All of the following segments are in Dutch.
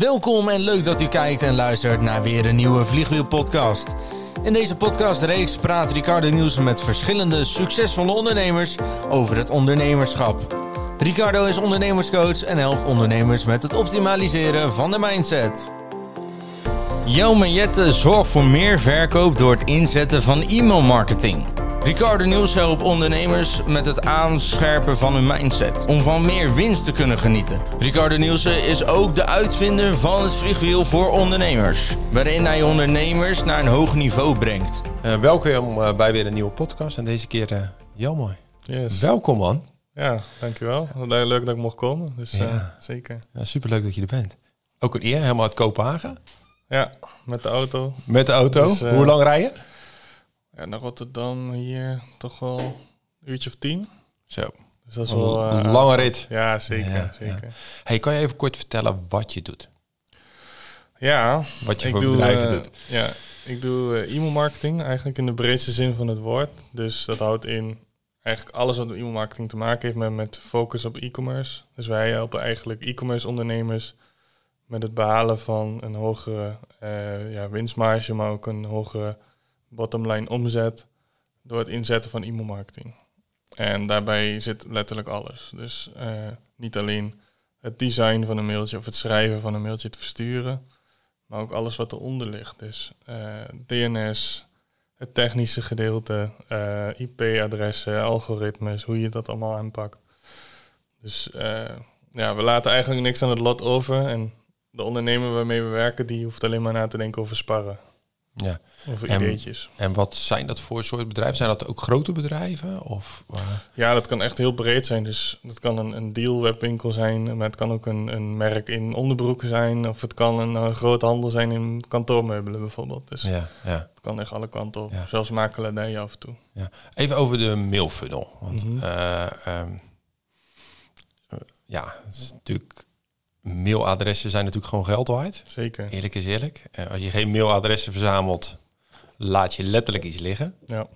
Welkom en leuk dat u kijkt en luistert naar weer een nieuwe Vliegwiel-podcast. In deze podcastreeks praat Ricardo Nielsen met verschillende succesvolle ondernemers over het ondernemerschap. Ricardo is ondernemerscoach en helpt ondernemers met het optimaliseren van de mindset. Jouw maillette zorgt voor meer verkoop door het inzetten van e-mailmarketing. Ricardo Nieuws helpt ondernemers met het aanscherpen van hun mindset. Om van meer winst te kunnen genieten. Ricardo Nielsen is ook de uitvinder van het vliegwiel voor ondernemers. Waarin hij ondernemers naar een hoog niveau brengt. Uh, welkom uh, bij weer een nieuwe podcast. En deze keer uh, Jelmooi. Yes. Welkom man. Ja, dankjewel. Leuk dat ik mocht komen. Dus ja. zeker. Ja, superleuk dat je er bent. Ook een eer, helemaal uit Kopenhagen. Ja, met de auto. Met de auto. Dus, Hoe lang rijden? Ja, naar Rotterdam hier toch wel een uurtje of tien. Zo. Dus dat is wel... een uh, lange rit. Ja, zeker. zeker. Hey, kan je even kort vertellen wat je doet? Ja. Wat je voor doe, bedrijven uh, doet? Ja, ik doe uh, e-mailmarketing eigenlijk in de breedste zin van het woord. Dus dat houdt in eigenlijk alles wat met e-mailmarketing te maken heeft met, met focus op e-commerce. Dus wij helpen eigenlijk e-commerce ondernemers met het behalen van een hogere ja, winstmarge, maar ook een hogere bottomline omzet door het inzetten van e-mailmarketing. En daarbij zit letterlijk alles. Dus uh, niet alleen het design van een mailtje of het schrijven van een mailtje te versturen, maar ook alles wat eronder ligt. Dus uh, DNS, het technische gedeelte, uh, IP-adressen, algoritmes, hoe je dat allemaal aanpakt. Dus ja, we laten eigenlijk niks aan het lot over. En de ondernemer waarmee we werken, die hoeft alleen maar na te denken over sparren. Ja. Of en, ideetjes. En wat zijn dat voor soort bedrijven? Zijn dat ook grote bedrijven? Of, uh... Ja, dat kan echt heel breed zijn. Dus dat kan een, een deal webwinkel zijn, maar het kan ook een, een merk in onderbroeken zijn. Of het kan een uh, groot handel zijn in kantoormeubelen bijvoorbeeld. Dus ja, ja. het kan echt alle kanten op. Ja. Zelfs makelaardij af en toe. Ja. Even over de mailfunnel. Want mm -hmm. uh, um, ja, het is natuurlijk mailadressen zijn natuurlijk gewoon geld waard. Zeker. Eerlijk is eerlijk. Uh, als je geen mailadressen verzamelt, laat je letterlijk iets liggen. Ja.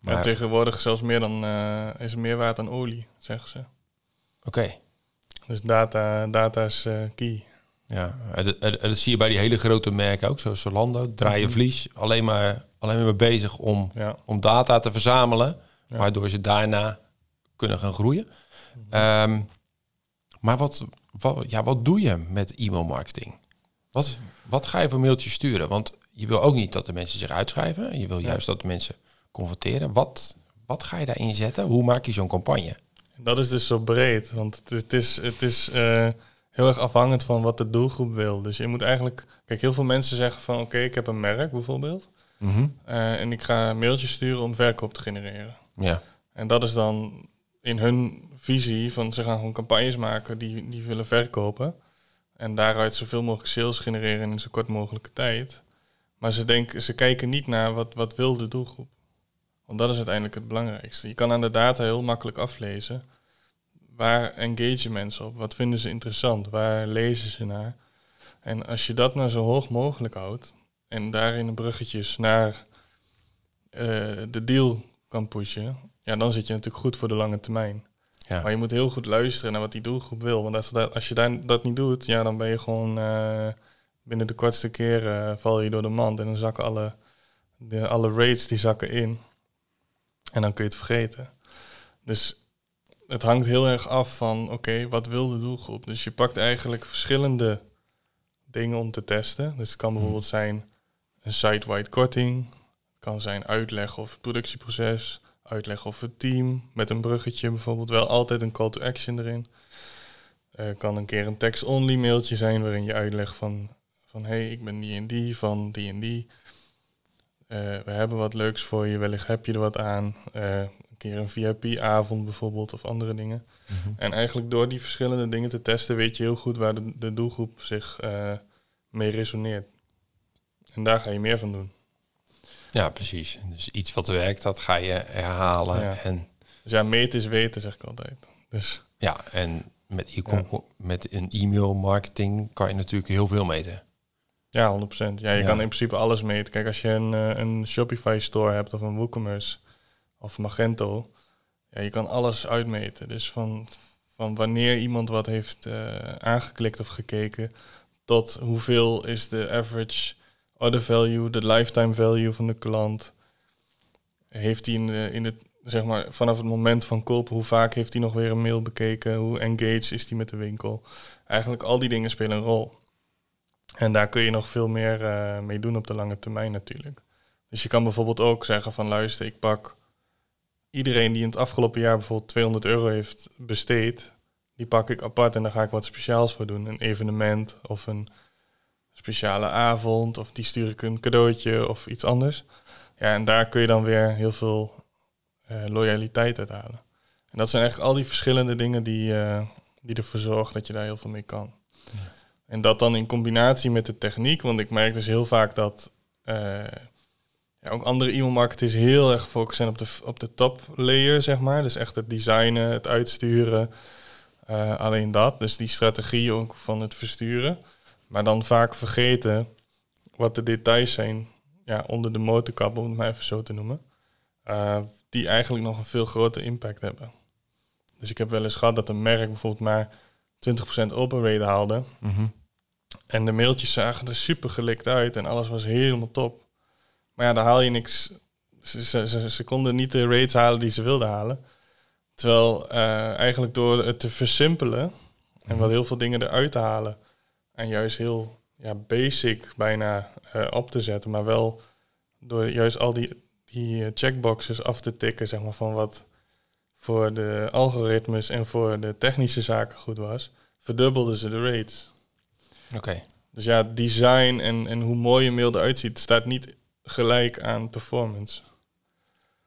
Maar ja, tegenwoordig zelfs meer dan uh, is meer waard dan olie, zeggen ze. Oké. Okay. Dus data, data is uh, key. Ja, dat, dat, zie je bij die hele grote merken ook, zoals Zalando, draaien mm -hmm. vlies, alleen maar, alleen maar bezig om, ja. om data te verzamelen, ja. waardoor ze daarna kunnen gaan groeien. Mm -hmm. um, maar wat, wat, ja, wat doe je met e-mailmarketing? Wat, wat ga je voor mailtjes sturen? Want je wil ook niet dat de mensen zich uitschrijven. Je wil juist ja. dat de mensen converteren. Wat, wat ga je daarin zetten? Hoe maak je zo'n campagne? Dat is dus zo breed. Want het is, het is uh, heel erg afhankelijk van wat de doelgroep wil. Dus je moet eigenlijk... Kijk, heel veel mensen zeggen van... Oké, ik heb een merk bijvoorbeeld. Mm -hmm. uh, en ik ga mailtjes sturen om verkoop te genereren. Ja. En dat is dan in hun visie van ze gaan gewoon campagnes maken die, die willen verkopen. En daaruit zoveel mogelijk sales genereren in zo kort mogelijke tijd. Maar ze, denken, ze kijken niet naar wat, wat wil de doelgroep. Want dat is uiteindelijk het belangrijkste. Je kan aan de data heel makkelijk aflezen. Waar engagen mensen op? Wat vinden ze interessant? Waar lezen ze naar? En als je dat nou zo hoog mogelijk houdt en daarin de bruggetjes naar uh, de deal kan pushen, ja, dan zit je natuurlijk goed voor de lange termijn. Ja. Maar je moet heel goed luisteren naar wat die doelgroep wil. Want als, dat, als je daar, dat niet doet, ja, dan ben je gewoon uh, binnen de kortste keer uh, val je door de mand. En dan zakken alle, de, alle rates die zakken in. En dan kun je het vergeten. Dus het hangt heel erg af van, oké, okay, wat wil de doelgroep? Dus je pakt eigenlijk verschillende dingen om te testen. Dus het kan bijvoorbeeld zijn een site-wide korting. Het kan zijn uitleg over het productieproces uitleg over het team, met een bruggetje bijvoorbeeld, wel altijd een call to action erin. Uh, kan een keer een text-only mailtje zijn waarin je uitlegt van, van hey, ik ben die en die, van die en die. Uh, we hebben wat leuks voor je, wellicht heb je er wat aan. Uh, een keer een VIP-avond bijvoorbeeld of andere dingen. Mm -hmm. En eigenlijk door die verschillende dingen te testen weet je heel goed waar de, de doelgroep zich mee resoneert. En daar ga je meer van doen. Ja, precies. Dus iets wat werkt, dat ga je herhalen. Ja. En, dus ja, meten is weten, zeg ik altijd. Dus, ja, en met, e ja. met een e-mail marketing kan je natuurlijk heel veel meten. Ja, 100%. Ja, je ja. kan in principe alles meten. Kijk, als je een, een Shopify store hebt of een WooCommerce of Magento, ja, je kan alles uitmeten. Dus van, van wanneer iemand wat heeft uh, aangeklikt of gekeken, tot hoeveel is de average order value, de lifetime value van de klant. Heeft hij in, in het, zeg maar, vanaf het moment van kopen, hoe vaak heeft hij nog weer een mail bekeken? Hoe engaged is hij met de winkel? Eigenlijk al die dingen spelen een rol. En daar kun je nog veel meer uh, mee doen op de lange termijn natuurlijk. Dus je kan bijvoorbeeld ook zeggen van luister, ik pak iedereen die in het afgelopen jaar bijvoorbeeld 200 euro heeft besteed, die pak ik apart en daar ga ik wat speciaals voor doen. Een evenement of een speciale avond of die stuur ik een cadeautje of iets anders. Ja, en daar kun je dan weer heel veel uh, loyaliteit uit halen. En dat zijn eigenlijk al die verschillende dingen die, uh, die ervoor zorgen dat je daar heel veel mee kan. En dat dan in combinatie met de techniek, want ik merk dus heel vaak dat uh, ja, ook andere e-mailmarketers heel erg gefocust zijn op de, op de top layer, zeg maar. Dus echt het designen, het uitsturen, alleen dat. Dus die strategie ook van het versturen. Maar dan vaak vergeten wat de details zijn ja, onder de motorkap, om het maar even zo te noemen. Uh, die eigenlijk nog een veel groter impact hebben. Dus ik heb wel eens gehad dat een merk bijvoorbeeld maar 20% open rate haalde. Mm -hmm. En de mailtjes zagen er super gelikt uit en alles was helemaal top. Maar ja, daar haal je niks. Ze, ze, ze konden niet de rates halen die ze wilden halen. Terwijl uh, eigenlijk door het te versimpelen en wat heel veel dingen eruit te halen. En juist heel ja, basic bijna uh, op te zetten. Maar wel door juist al die, die checkboxes af te tikken, zeg maar, van wat voor de algoritmes en voor de technische zaken goed was, verdubbelden ze de rates. Oké. Okay. Dus ja, design en, en hoe mooi je mail eruit ziet, staat niet gelijk aan performance.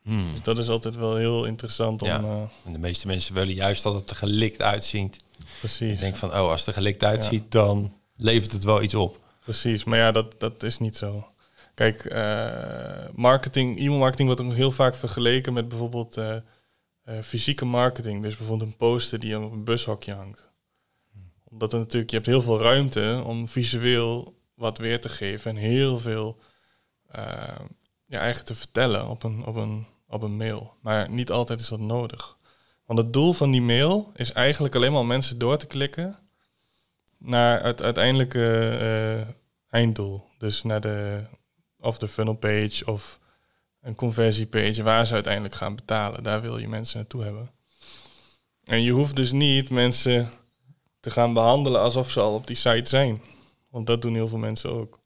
Hmm. Dus dat is altijd wel heel interessant om... Ja. Uh, en de meeste mensen willen juist dat het er gelikt uitziet. Precies. Ik denk van, oh, als het er gelikt uitziet, ja. dan levert het wel iets op. Precies, maar ja, dat, dat is niet zo. Kijk, uh, marketing, e-mailmarketing wordt ook heel vaak vergeleken met bijvoorbeeld uh, fysieke marketing. Dus bijvoorbeeld een poster die op een bushokje hangt. Omdat er natuurlijk, je hebt heel veel ruimte om visueel wat weer te geven en heel veel ja, eigenlijk te vertellen op een, op, een, op een mail. Maar niet altijd is dat nodig. Want het doel van die mail is eigenlijk alleen maar mensen door te klikken naar het uiteindelijke uh, einddoel. Dus naar de of de funnel page of een conversiepage waar ze uiteindelijk gaan betalen. Daar wil je mensen naartoe hebben. En je hoeft dus niet mensen te gaan behandelen alsof ze al op die site zijn. Want dat doen heel veel mensen ook.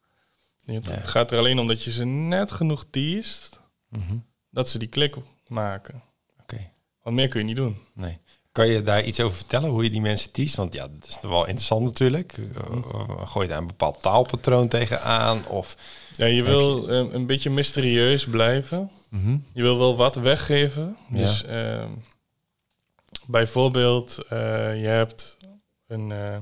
Het, ja. gaat er alleen om dat je ze net genoeg teest, mm -hmm. dat ze die klik maken. Oké. Okay. Want meer kun je niet doen. Nee. Kan je daar iets over vertellen, hoe je die mensen teest? Want ja, dat is wel interessant natuurlijk. Mm. Gooi je daar een bepaald taalpatroon tegenaan? Of ja, je wil je... een beetje mysterieus blijven. Mm -hmm. Je wil wel wat weggeven. Dus uh, bijvoorbeeld, uh, je hebt een... Uh,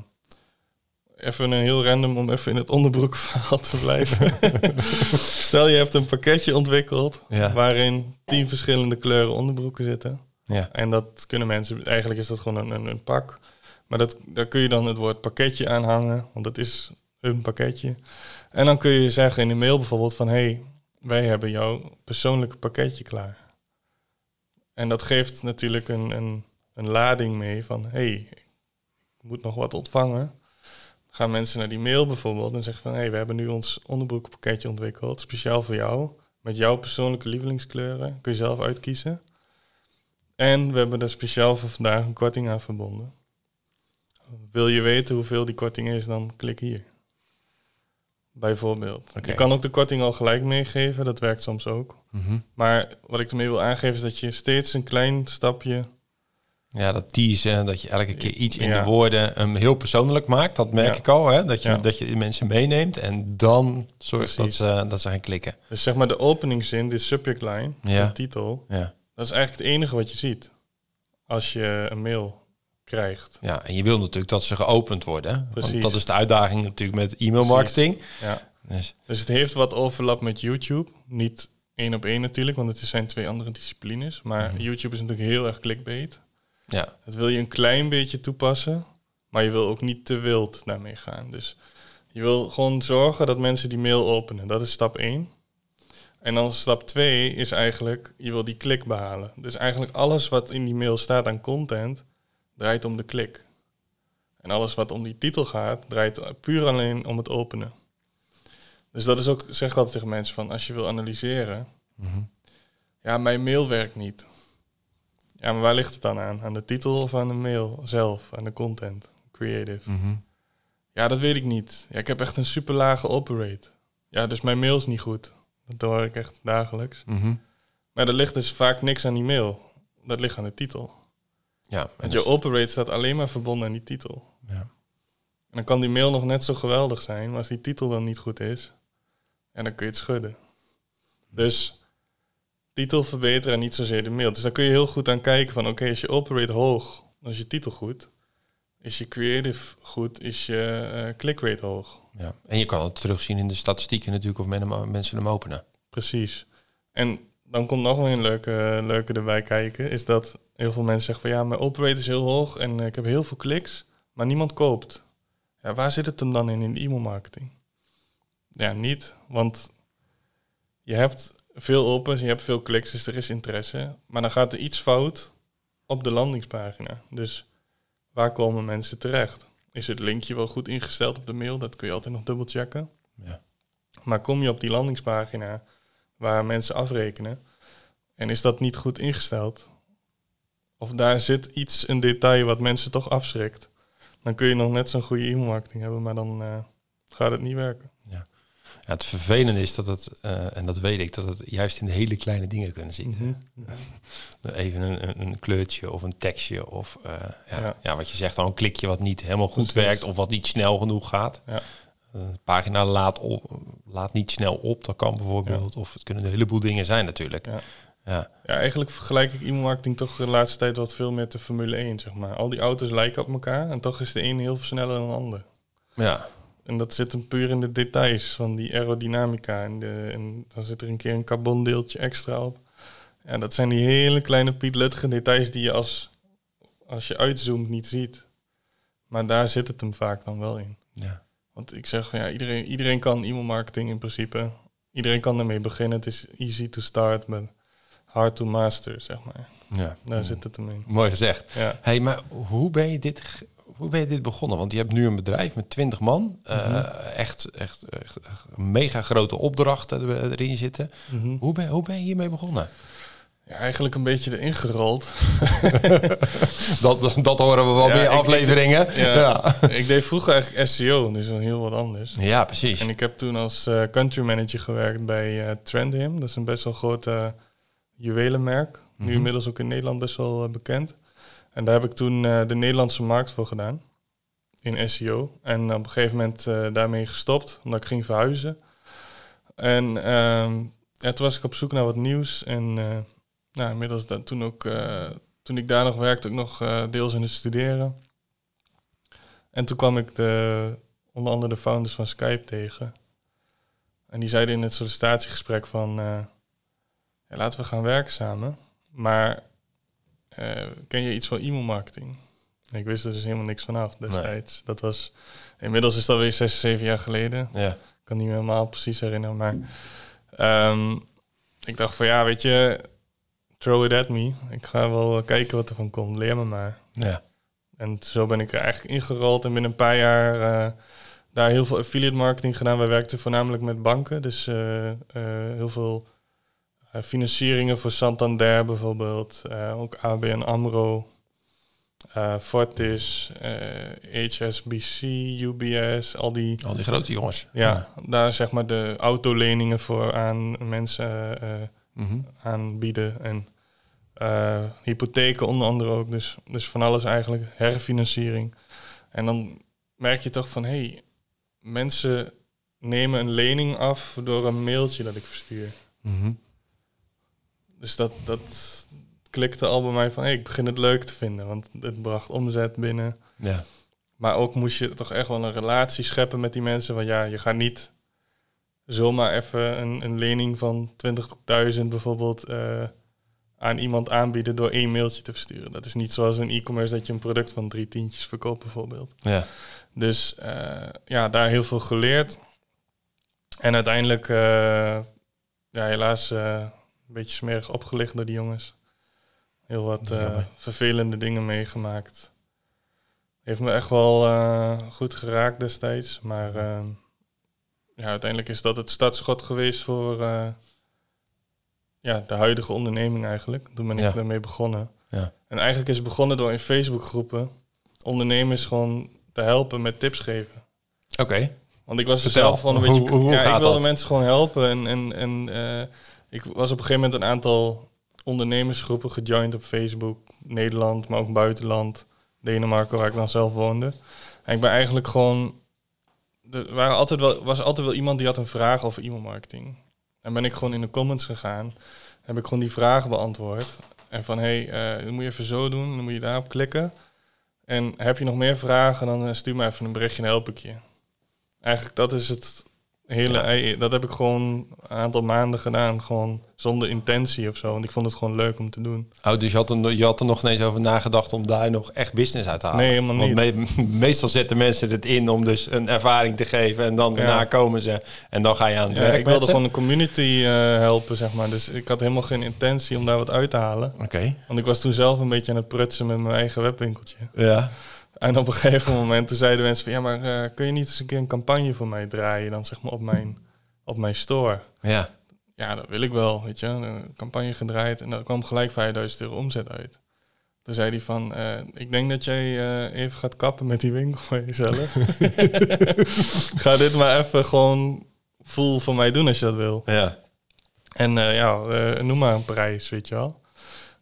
even een heel random om even in het onderbroekverhaal te blijven. Stel je hebt een pakketje ontwikkeld ja. waarin tien verschillende kleuren onderbroeken zitten. Ja. En dat kunnen mensen, eigenlijk is dat gewoon een, een, pak. Maar dat, daar kun je dan het woord pakketje aan hangen, want dat is een pakketje. En dan kun je zeggen in de mail bijvoorbeeld van... hé, hey, wij hebben jouw persoonlijke pakketje klaar. En dat geeft natuurlijk een, een, een lading mee van... hé, hey, ik moet nog wat ontvangen. Gaan mensen naar die mail bijvoorbeeld en zeggen van... hé, hey, we hebben nu ons onderbroekpakketje ontwikkeld, speciaal voor jou... met jouw persoonlijke lievelingskleuren, kun je zelf uitkiezen... En we hebben er speciaal voor vandaag een korting aan verbonden. Wil je weten hoeveel die korting is, dan klik hier. Bijvoorbeeld. Okay. Je kan ook de korting al gelijk meegeven, dat werkt soms ook. Mm -hmm. Maar wat ik ermee wil aangeven is dat je steeds een klein stapje... Ja, dat teasen, dat je elke keer iets in ja. de woorden um, heel persoonlijk maakt. Dat merk ja. ik al, hè? Dat, je, ja. dat je de mensen meeneemt en dan zorgt dat ze, dat ze gaan klikken. Dus zeg maar de openingszin, de subject line, de titel... Dat is eigenlijk het enige wat je ziet als je een mail krijgt. Ja, en je wil natuurlijk dat ze geopend worden. Precies. Want dat is de uitdaging natuurlijk met e-mailmarketing. Ja. Dus. dus het heeft wat overlap met YouTube. Niet één op één natuurlijk, want het zijn twee andere disciplines. Maar mm -hmm. YouTube is natuurlijk heel erg clickbait. Ja. Dat wil je een klein beetje toepassen, maar je wil ook niet te wild daarmee gaan. Dus je wil gewoon zorgen dat mensen die mail openen. Dat is stap 1. En dan stap 2 is eigenlijk, je wil die klik behalen. Dus eigenlijk alles wat in die mail staat aan content, draait om de klik. En alles wat om die titel gaat, draait puur alleen om het openen. Dus dat is ook, zeg ik altijd tegen mensen van, als je wil analyseren, Mhm. ja, mijn mail werkt niet. Ja, maar waar ligt het dan aan? Aan de titel of aan de mail zelf, aan de content, creative? Mhm. Ja, dat weet ik niet. Ja, ik heb echt een super lage operate. Ja, dus mijn mail is niet goed. Dat hoor ik echt dagelijks. Mhm. Maar er ligt dus vaak niks aan die mail. Dat ligt aan de titel. Ja, en Want dat je operate staat alleen maar verbonden aan die titel. ja. En dan kan die mail nog net zo geweldig zijn, maar als die titel dan niet goed is, en dan kun je het schudden. Dus titel verbeteren en niet zozeer de mail. Dus daar kun je heel goed aan kijken van, oké, als je operate hoog, dan is je titel goed. Is je creative goed, is je clickrate hoog. ja. En je kan het terugzien in de statistieken natuurlijk of men hem- mensen hem openen. Precies. En dan komt nog wel een leuke, leuke erbij kijken, is dat heel veel mensen zeggen van ja, mijn operate is heel hoog en eh, ik heb heel veel kliks, maar niemand koopt. Ja, waar zit het hem dan in, in de e-mailmarketing? Ja, niet, want je hebt veel opens, je hebt veel kliks, dus er is interesse, maar dan gaat er iets fout op de landingspagina. Dus waar komen mensen terecht? Is het linkje wel goed ingesteld op de mail? Dat kun je altijd nog dubbelchecken. Ja. Maar kom je op die landingspagina waar mensen afrekenen en is dat niet goed ingesteld, of daar zit iets, een detail wat mensen toch afschrikt, dan kun je nog net zo'n goede e-mailmarketing hebben, maar dan eh, gaat het niet werken. Ja, het vervelende is dat het, eh, en dat weet ik, dat het juist in de hele kleine dingen kunnen zitten. Even een, een, kleurtje of een tekstje of eh, ja, ja. Ja. wat je zegt, al een klikje wat niet helemaal goed Precies. werkt of wat niet snel genoeg gaat. Ja. Eh, pagina laat, op, laat niet snel op, dat kan bijvoorbeeld. Of het kunnen een heleboel dingen zijn natuurlijk. Ja. Ja. Ja, eigenlijk vergelijk ik e-mailmarketing toch de laatste tijd wat veel met de Formule 1, zeg maar. Al die auto's lijken op elkaar en toch is de een heel veel sneller dan de ander. ja. En dat zit hem puur in de details van die aerodynamica. En, de, en dan zit er een keer een carbondeeltje extra op. En dat zijn die hele kleine pietluttige details die je als, als je uitzoomt niet ziet. Maar daar zit het hem vaak dan wel in. ja. Want ik zeg van ja, iedereen, iedereen kan e-mailmarketing in principe. Iedereen kan ermee beginnen. Het is easy to start, maar hard to master, zeg maar. ja. Daar zit het hem in. Mooi gezegd. Ja. Hey, maar hoe ben je dit, hoe ben je dit begonnen? Want je hebt nu een bedrijf met 20 man. eh, Mhm. echt, echt, echt mega grote opdrachten er- erin zitten. Mhm. Hoe ben, hoe ben je hiermee begonnen? ja, eigenlijk een beetje erin gerold. Dat, dat horen we wel Ja, meer afleveringen. Ja, Ja. ik deed vroeger eigenlijk SEO, dus wel heel wat anders. Ja, precies. En ik heb toen als eh, country manager gewerkt bij eh Trendhim. Dat is een best wel groot eh, juwelenmerk. Nu Mhm. inmiddels ook in Nederland best wel bekend. En daar heb ik toen eh, de Nederlandse markt voor gedaan. In SEO. En op een gegeven moment eh, daarmee gestopt, omdat ik ging verhuizen. En ehm, ja, toen was ik op zoek naar wat nieuws. En eh, nou, inmiddels dat, toen, ook, toen ik daar nog werkte, ook nog deels in het studeren. En toen kwam ik de, onder andere de founders van Skype tegen. En die zeiden in het sollicitatiegesprek van... ja, laten we gaan werken samen. Maar ken je iets van e-mailmarketing? Ik wist er dus helemaal niks vanaf destijds. Dat was... Inmiddels is dat weer zes, zeven jaar geleden. Ja. Ik kan niet meer helemaal precies herinneren, maar... ehm, ik dacht van ja, weet je... Throw it at me. Ik ga wel kijken wat er van komt. Leer me maar. Ja. En zo ben ik er eigenlijk ingerold en binnen een paar jaar eh, daar heel veel affiliate marketing gedaan. Wij werkten voornamelijk met banken, dus eh, eh, heel veel eh, financieringen voor Santander bijvoorbeeld, eh, ook ABN AMRO, eh, Fortis, eh, HSBC, UBS, al die, Al die grote jongens. ja, daar zeg maar de autoleningen voor aan mensen eh, Mhm. aanbieden. En eh, hypotheken onder andere ook. Dus, dus van alles eigenlijk. Herfinanciering. En dan merk je toch van... hé, hey, mensen nemen een lening af door een mailtje dat ik verstuur. Mhm. Dus dat, dat klikte al bij mij van... hey, ik begin het leuk te vinden. Want het bracht omzet binnen. Ja. Maar ook moest je toch echt wel een relatie scheppen met die mensen. Want ja, je gaat niet zomaar even een, een lening van 20.000 bijvoorbeeld eh, aan iemand aanbieden door één mailtje te versturen. Dat is niet zoals een e-commerce dat je een product van drie tientjes verkoopt bijvoorbeeld. Ja. Dus eh, ja, daar heel veel geleerd. En uiteindelijk, eh, ja, helaas een beetje smerig opgelicht door die jongens. Heel wat eh, vervelende dingen meegemaakt. Heeft me echt wel eh, goed geraakt destijds. Maar ehm, ja, uiteindelijk is dat het startschot geweest voor eh, ja, de huidige onderneming eigenlijk. Toen ben ik Ja. ermee begonnen. Ja. En eigenlijk is het begonnen door in Facebookgroepen ondernemers gewoon te helpen met tips geven. Oké. Want ik was er zelf van een beetje... hoe ja, ik wilde dat? mensen gewoon helpen. En, en, en ik was op een gegeven moment een aantal ondernemersgroepen gejoind op Facebook. Nederland, maar ook buitenland. Denemarken, waar ik dan zelf woonde. En ik ben eigenlijk gewoon... Er waren altijd wel, was altijd wel iemand die had een vraag over e-mailmarketing. En ben ik gewoon in de comments gegaan. Heb ik gewoon die vragen beantwoord. En van, hé, hey, eh, moet je even zo doen. Dan moet je daarop klikken. En heb je nog meer vragen, dan eh, stuur me even een berichtje en help ik je. Eigenlijk dat is het hele... ei- Dat heb ik gewoon een aantal maanden gedaan. Gewoon zonder intentie of zo. Want ik vond het gewoon leuk om te doen. Oh, dus je had, er, je had er nog ineens over nagedacht om daar nog echt business uit te halen? Nee, helemaal Want niet. me- meestal zetten mensen het in om dus een ervaring te geven en dan daarna komen ze en dan ga je aan het Ja, werk ik wilde gewoon de community eh, helpen, zeg maar. Dus ik had helemaal geen intentie om daar wat uit te halen. Oké, Want ik was toen zelf een beetje aan het prutsen met mijn eigen webwinkeltje. ja. En op een gegeven moment zeiden mensen van... ja, maar eh, kun je niet eens een keer een campagne voor mij draaien... dan zeg maar op mijn, op mijn store? Ja, Ja, dat wil ik wel, weet je. Een campagne gedraaid en daar kwam gelijk 5000 euro omzet uit. Toen zei hij van, eh, ik denk dat jij eh, even gaat kappen met die winkel van jezelf. Ga dit maar even gewoon full voor mij doen als je dat wil. ja. En eh, ja, eh, noem maar een prijs, weet je wel.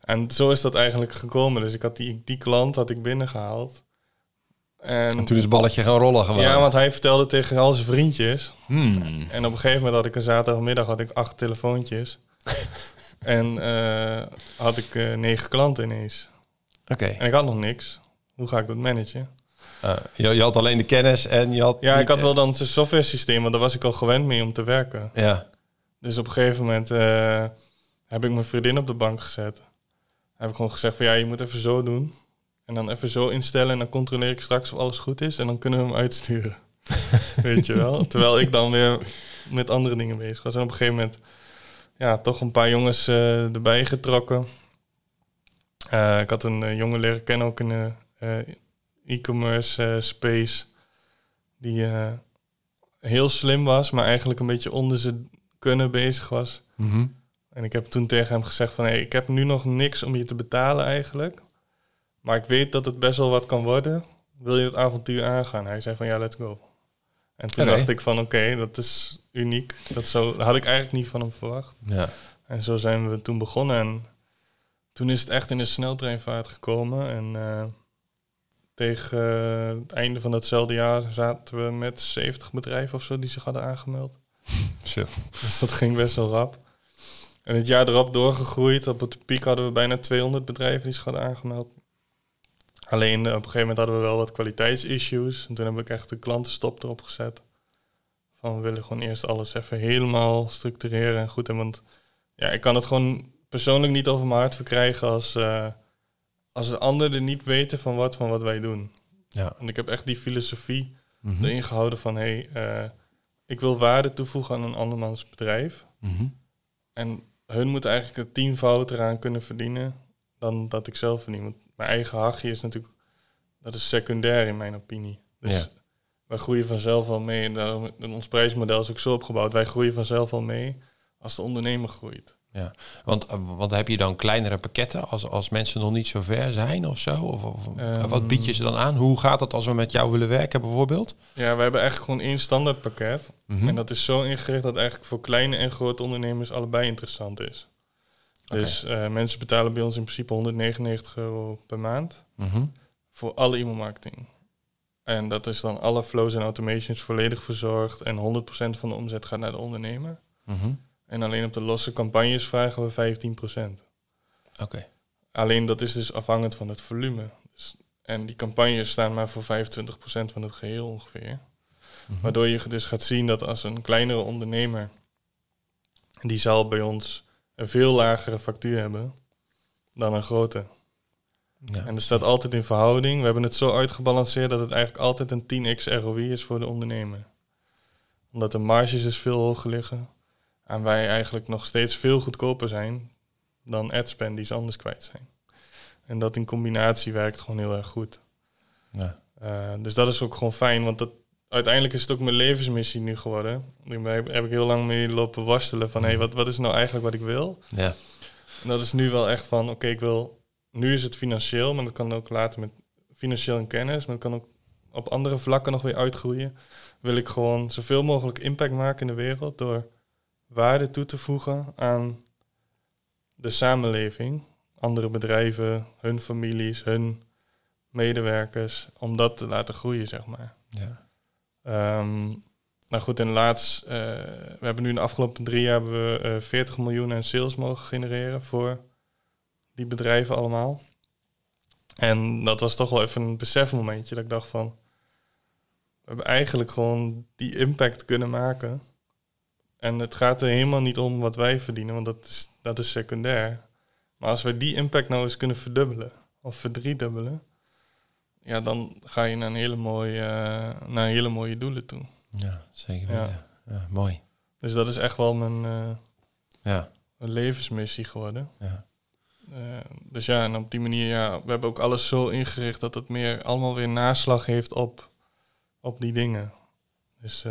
En zo is dat eigenlijk gekomen. Dus ik had die, die klant had ik binnengehaald. En, En toen is het balletje gaan rollen gewoon. ja, want hij vertelde tegen al zijn vriendjes. Hmm. En op een gegeven moment had ik een zaterdagmiddag had ik acht telefoontjes. en eh, had ik eh, negen klanten ineens. Oké. En ik had nog niks. Hoe ga ik dat managen? Eh, je, je had alleen de kennis en je had... Ja, ik had wel dan een software systeem, want daar was ik al gewend mee om te werken. Ja, Dus op een gegeven moment heb ik mijn vriendin op de bank gezet. Heb ik gewoon gezegd van ja, je moet even zo doen. En dan even zo instellen en dan controleer ik straks of alles goed is. En dan kunnen we hem uitsturen. Weet je wel? Terwijl ik dan weer met andere dingen bezig was. En op een gegeven moment ja, toch een paar jongens eh, erbij getrokken. Eh, ik had een eh, jongen leren kennen ook in de e-commerce space. Die heel slim was, maar eigenlijk een beetje onder zijn kunnen bezig was. Mhm. En ik heb toen tegen hem gezegd van... Hey, ik heb nu nog niks om je te betalen eigenlijk. Maar ik weet dat het best wel wat kan worden. Wil je het avontuur aangaan? Hij zei van ja, let's go. En toen dacht ik van oké, dat is uniek. Dat, zo, dat had ik eigenlijk niet van hem verwacht. ja. En zo zijn we toen begonnen. En toen is het echt in de sneltreinvaart gekomen. En eh, tegen eh, het einde van datzelfde jaar zaten we met 70 bedrijven of zo die zich hadden aangemeld. Zo. Dus dat ging best wel rap. En het jaar erop doorgegroeid. Op het piek hadden we bijna 200 bedrijven die zich hadden aangemeld. Alleen eh, op een gegeven moment hadden we wel wat kwaliteitsissues. En toen heb ik echt de klantenstop erop gezet. Van we willen gewoon eerst alles even helemaal structureren en goed. En want ja, ik kan het gewoon persoonlijk niet over mijn hart verkrijgen als, eh, als de anderen er niet weten van wat, van wat wij doen. Ja. En ik heb echt die filosofie Mhm. erin gehouden van hé, hey, eh, ik wil waarde toevoegen aan een andermans bedrijf. Mhm. En hun moeten eigenlijk het tienvoud eraan kunnen verdienen dan dat ik zelf verdien. Want mijn eigen hachje is natuurlijk, dat is secundair in mijn opinie. Dus Ja. wij groeien vanzelf al mee. En daarom, en ons prijsmodel is ook zo opgebouwd. Wij groeien vanzelf al mee als de ondernemer groeit. Ja, want, eh, want heb je dan kleinere pakketten als, als mensen nog niet zo ver zijn of zo? Of, of Ehm. wat bied je ze dan aan? Hoe gaat het als we met jou willen werken bijvoorbeeld? Ja, we hebben eigenlijk gewoon één standaard pakket. Mhm. En dat is zo ingericht dat eigenlijk voor kleine en grote ondernemers allebei interessant is. Dus eh, mensen betalen bij ons in principe 199 euro per maand. Mhm. voor alle e-mailmarketing. En dat is dan alle flows en automations volledig verzorgd en 100% van de omzet gaat naar de ondernemer. Mhm. En alleen op de losse campagnes vragen we 15%. Oké. Alleen dat is dus afhankelijk van het volume. Dus, en die campagnes staan maar voor 25% van het geheel ongeveer. Mhm. Waardoor je dus gaat zien dat als een kleinere ondernemer, die zal bij ons een veel lagere factuur hebben dan een grote. Ja. En er staat altijd in verhouding. We hebben het zo uitgebalanceerd dat het eigenlijk altijd een 10x ROI is voor de ondernemer. Omdat de marges dus veel hoger liggen. En wij eigenlijk nog steeds veel goedkoper zijn dan adspend die ze anders kwijt zijn. En dat in combinatie werkt gewoon heel erg goed. Ja. Eh, dus dat is ook gewoon fijn, want dat, uiteindelijk is het ook mijn levensmissie nu geworden. Daar heb, heb ik heel lang mee lopen worstelen van, hé, hey, wat, wat is nou eigenlijk wat ik wil? Ja. En dat is nu wel echt van, oké, ik wil... Nu is het financieel, maar dat kan ook later met financieel en kennis. Maar dat kan ook op andere vlakken nog weer uitgroeien. Wil ik gewoon zoveel mogelijk impact maken in de wereld... door waarde toe te voegen aan de samenleving. Andere bedrijven, hun families, hun medewerkers. Om dat te laten groeien, zeg maar. Ja. Ehm, nou goed, en laatst, uh, we hebben nu in de afgelopen drie jaar hebben we uh, 40 miljoen aan sales mogen genereren voor die bedrijven allemaal. En dat was toch wel even een besefmomentje dat ik dacht van, we hebben eigenlijk gewoon die impact kunnen maken. En het gaat er helemaal niet om wat wij verdienen, want dat is, dat is secundair. Maar als we die impact nou eens kunnen verdubbelen of verdriedubbelen, ja, dan ga je naar een hele mooie, uh, naar hele mooie doelen toe. Ja, zeker weten. Ja. ja. mooi. Dus dat is echt wel mijn uh, ja. levensmissie geworden. Ja. Uh, dus ja, en op die manier, ja, we hebben ook alles zo ingericht dat het meer allemaal weer naslag heeft op, op die dingen. Dus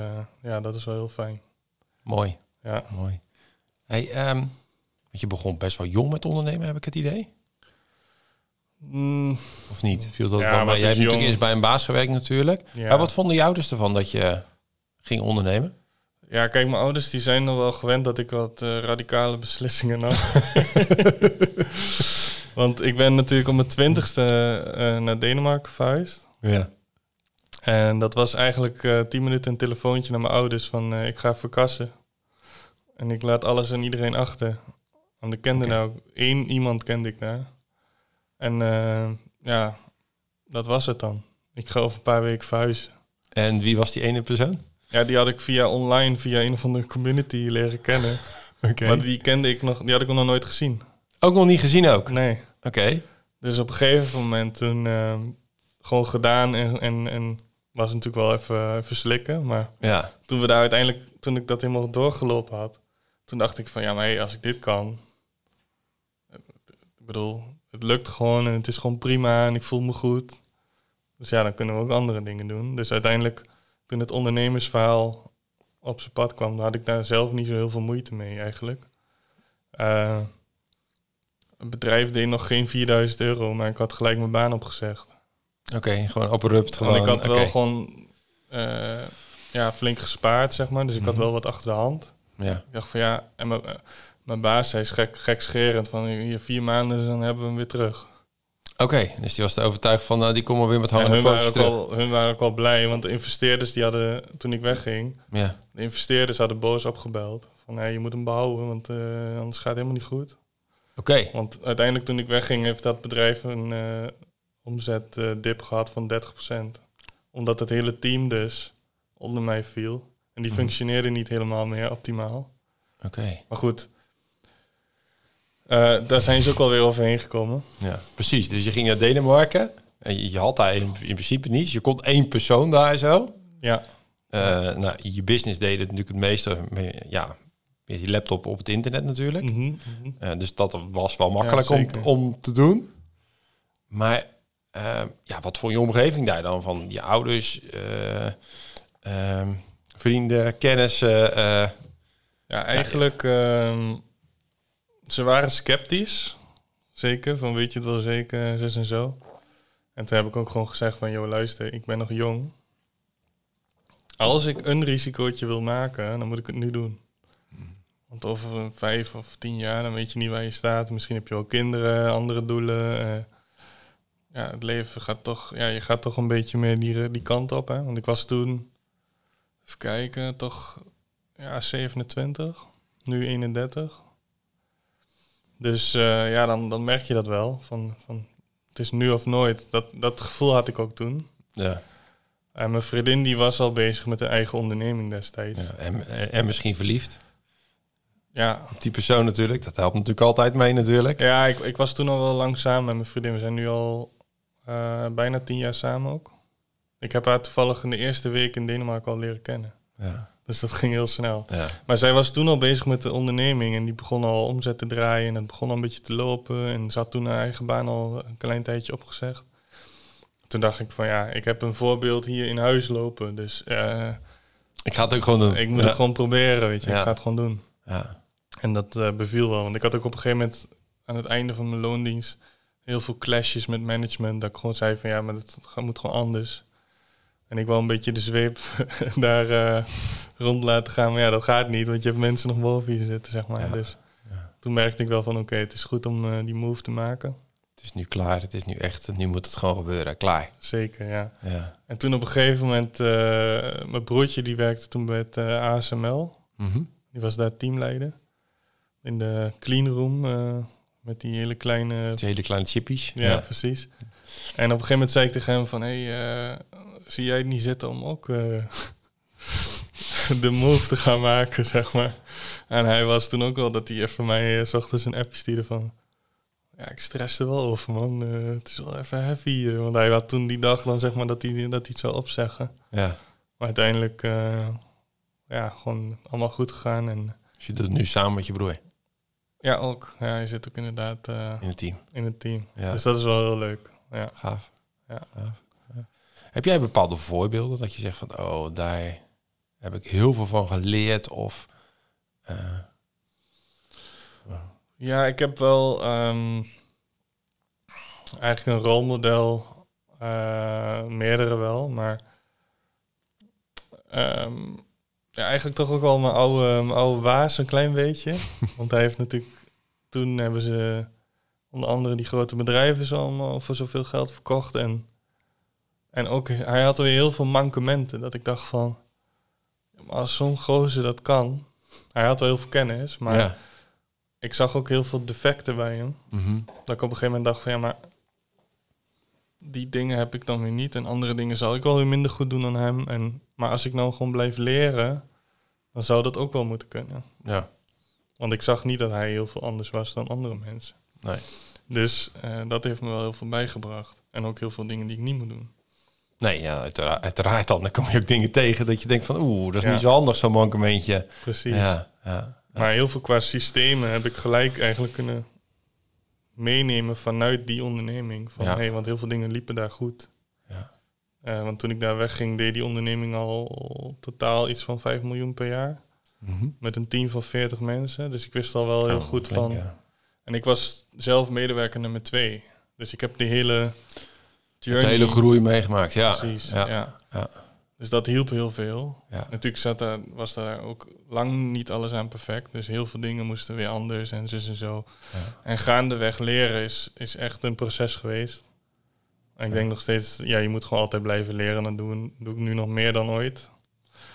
ja, dat is wel heel fijn. Mooi. Ja. Mooi. Hey, um, je begon best wel jong met ondernemen, heb ik het idee? Mm, of niet? Viel dat Ja, wel Jij is hebt natuurlijk eerst bij een baas gewerkt natuurlijk. Ja. Maar wat vonden je ouders ervan dat je ging ondernemen? Ja, kijk, mijn ouders die zijn nog wel gewend dat ik wat eh, radicale beslissingen nam. Want ik ben natuurlijk op mijn twintigste eh, naar Denemarken verhuisd. Ja. En dat was eigenlijk eh, tien minuten een telefoontje naar mijn ouders van eh, ik ga verkassen. En ik laat alles en iedereen achter. Want ik kende nou één iemand kende ik daar. En eh, ja, dat was het dan. Ik ga over een paar weken verhuizen. En wie was die ene persoon? Ja, die had ik via online, via een of andere community leren kennen. Oké. Maar die kende ik nog, die had ik nog nooit gezien. Ook nog niet gezien ook? Nee. Oké. Dus op een gegeven moment toen eh, gewoon gedaan en, en, en was natuurlijk wel even, even slikken. Maar Ja. toen we daar uiteindelijk, toen ik dat helemaal doorgelopen had, toen dacht ik van ja, maar hey, als ik dit kan, ik bedoel, het lukt gewoon en het is gewoon prima en ik voel me goed. Dus ja, dan kunnen we ook andere dingen doen. Dus uiteindelijk, toen het ondernemersverhaal op zijn pad kwam, had ik daar zelf niet zo heel veel moeite mee eigenlijk. Eh, het bedrijf deed nog geen 4000 euro, maar ik had gelijk mijn baan opgezegd. Oké, gewoon abrupt gewoon. Want ik had wel gewoon eh, ja, flink gespaard, zeg maar. Dus ik had Mhm. wel wat achter de hand. Ja. Ik dacht van ja, en mijn, eh, mijn baas zei is gek, gekscherend van hier vier maanden, dan hebben we hem weer terug. Oké, dus die was er overtuigd van, nou, die komen weer met En hangende hun waren, ook terug. wel, hun waren ook wel blij, want de investeerders die hadden, toen ik wegging, Ja. de investeerders hadden boos opgebeld. Van hey, je moet hem behouden, want eh, anders gaat het helemaal niet goed. Oké. Want uiteindelijk toen ik wegging, heeft dat bedrijf een eh omzetdip gehad van 30%. Omdat het hele team dus onder mij viel. En die Mhm. functioneerde niet helemaal meer optimaal. Oké. Maar goed, eh, daar zijn ze ook alweer overheen gekomen. Ja, precies. Dus je ging naar Denemarken. En je, je had daar in, in principe niets. Je kon één persoon daar zo. Ja, Eh, nou, je business deed het natuurlijk het meeste met, ja, met je laptop op het internet natuurlijk. Mhm, mhm. Eh, dus dat was wel makkelijk Ja, om, om te doen. Maar ja, wat voor je omgeving daar dan? Van je ouders, eh, ehm, vrienden, kennissen. ja eigenlijk, ehm, ze waren sceptisch. Zeker, van weet je het wel zeker, zus en zo. En toen heb ik ook gewoon gezegd van, joh luister, ik ben nog jong. Als ik een risicootje wil maken, dan moet ik het nu doen. Want over vijf of tien jaar, dan weet je niet waar je staat. Misschien heb je wel kinderen, andere doelen. eh. ja, het leven gaat toch, ja, je gaat toch een beetje meer die, die kant op. Hè? Want ik was toen, even kijken, toch ja, 27, nu 31. Dus eh, ja, dan, dan merk je dat wel. Van, van, het is nu of nooit. Dat, dat gevoel had ik ook toen. ja, En mijn vriendin die was al bezig met een eigen onderneming destijds. ja. En, en, en misschien verliefd. Ja, Op die persoon natuurlijk. Dat helpt natuurlijk altijd mee natuurlijk. ja ik, ik was toen al wel lang samen met mijn vriendin. We zijn nu al eh, bijna tien jaar samen ook. Ik heb haar toevallig in de eerste week in Denemarken al leren kennen. Ja, Dus dat ging heel snel. ja. Maar zij was toen al bezig met de onderneming en die begon al omzet te draaien en het begon al een beetje te lopen. En ze had toen haar eigen baan al een klein tijdje opgezegd. toen dacht ik van ja, ik heb een voorbeeld hier in huis lopen. Dus eh, Ik ga het ook gewoon doen. ik moet ja. het gewoon proberen, weet je. Ja. Ik ga het gewoon doen. Ja. En dat eh, beviel wel. Want ik had ook op een gegeven moment aan het einde van mijn loondienst heel veel clashes met management. Dat ik gewoon zei van ja, maar dat moet gewoon anders. En ik wou een beetje de zweep daar eh, rond laten gaan. Maar ja, dat gaat niet, want je hebt mensen nog boven je zitten, zeg maar. Ja. Dus toen merkte ik wel van oké, het is goed om eh, die move te maken. Het is nu klaar. Het is nu echt. Nu moet het gewoon gebeuren. Klaar. Zeker, ja. Ja. En toen op een gegeven moment, eh, mijn broertje die werkte toen bij het eh, ASML. Mhm. Die was daar teamleider. In de clean room, met die hele kleine Die hele kleine chippies. Ja, precies. En op een gegeven moment zei ik tegen hem van... Hé, hey, zie jij het niet zitten om ook de move te gaan maken, zeg maar. En hij was toen ook wel dat hij even mij eh, 's ochtends een appje stuurde van... Ja, ik stress er wel over, man. Eh, het is wel even heavy. eh, want hij had toen die dag dan zeg maar dat hij, dat hij het zou opzeggen. Ja. Maar uiteindelijk, ja, gewoon allemaal goed gegaan. En Dus je doet het nu samen met je broer ja, ook. Ja, hij zit ook inderdaad in het team. in het team. Ja. Dus dat is wel heel leuk. Ja. Gaaf. Ja. Gaaf. Ja. Heb jij bepaalde voorbeelden dat je zegt van, oh, daar heb ik heel veel van geleerd of eh, Ja, ik heb wel ehm, eigenlijk een rolmodel, eh, meerdere wel, maar ehm, ja, eigenlijk toch ook wel mijn oude, mijn oude waas een klein beetje. Want hij heeft natuurlijk, toen hebben ze onder andere die grote bedrijven zo allemaal voor zoveel geld verkocht. En, en ook, hij had weer heel veel mankementen, dat ik dacht van, als zo'n gozer dat kan, hij had wel heel veel kennis, maar ja. ik zag ook heel veel defecten bij hem. Mhm. Dat ik op een gegeven moment dacht van ja, maar die dingen heb ik dan weer niet. En andere dingen zal ik wel weer minder goed doen dan hem. En, maar als ik nou gewoon blijf leren, dan zou dat ook wel moeten kunnen. ja, Want ik zag niet dat hij heel veel anders was dan andere mensen. nee. Dus eh, dat heeft me wel heel veel bijgebracht. En ook heel veel dingen die ik niet moet doen. Nee, ja, uiteraard, uiteraard dan. Dan kom je ook dingen tegen dat je denkt van, oeh, dat is Ja. niet zo handig, zo'n mankementje. Precies. Ja, ja. Maar heel veel qua systemen heb ik gelijk eigenlijk kunnen meenemen vanuit die onderneming. Van, hey, want heel veel dingen liepen daar goed. Ja. Eh, want toen ik daar wegging, deed die onderneming al totaal iets van 5 miljoen per jaar. Mhm. Met een team van 40 mensen. Dus ik wist al wel heel Oh, goed flink, van. En ik was zelf medewerker nummer twee. Dus ik heb die hele journey. de hele groei meegemaakt, ja. Precies. Ja. Ja. Ja. Dus dat hielp heel veel. Ja. Natuurlijk zat daar, was daar ook lang niet alles aan perfect. Dus heel veel dingen moesten weer anders en zus en zo. Ja. En gaandeweg leren is, is echt een proces geweest. En ik denk nog steeds, ja, je moet gewoon altijd blijven leren. Dat doe, doe ik nu nog meer dan ooit.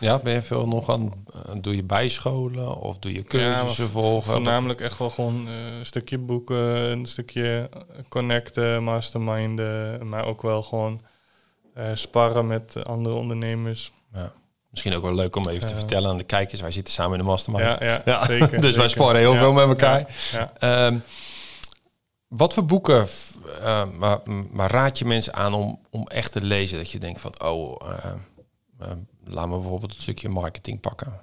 Ja, ben je veel nog aan, eh, doe je bijscholen of doe je cursussen volgen? Voornamelijk echt wel gewoon eh, een stukje boeken, een stukje connecten, masterminden. Maar ook wel gewoon eh, sparren met andere ondernemers. Ja. Misschien ook wel leuk om even te vertellen aan de kijkers. Wij zitten samen in de mastermind. Ja, ja, zeker. dus wij sparren heel veel met elkaar. Ehm, wat voor boeken maar, maar raad je mensen aan om, om echt te lezen? Dat je denkt van, oh, laat me bijvoorbeeld het stukje marketing pakken.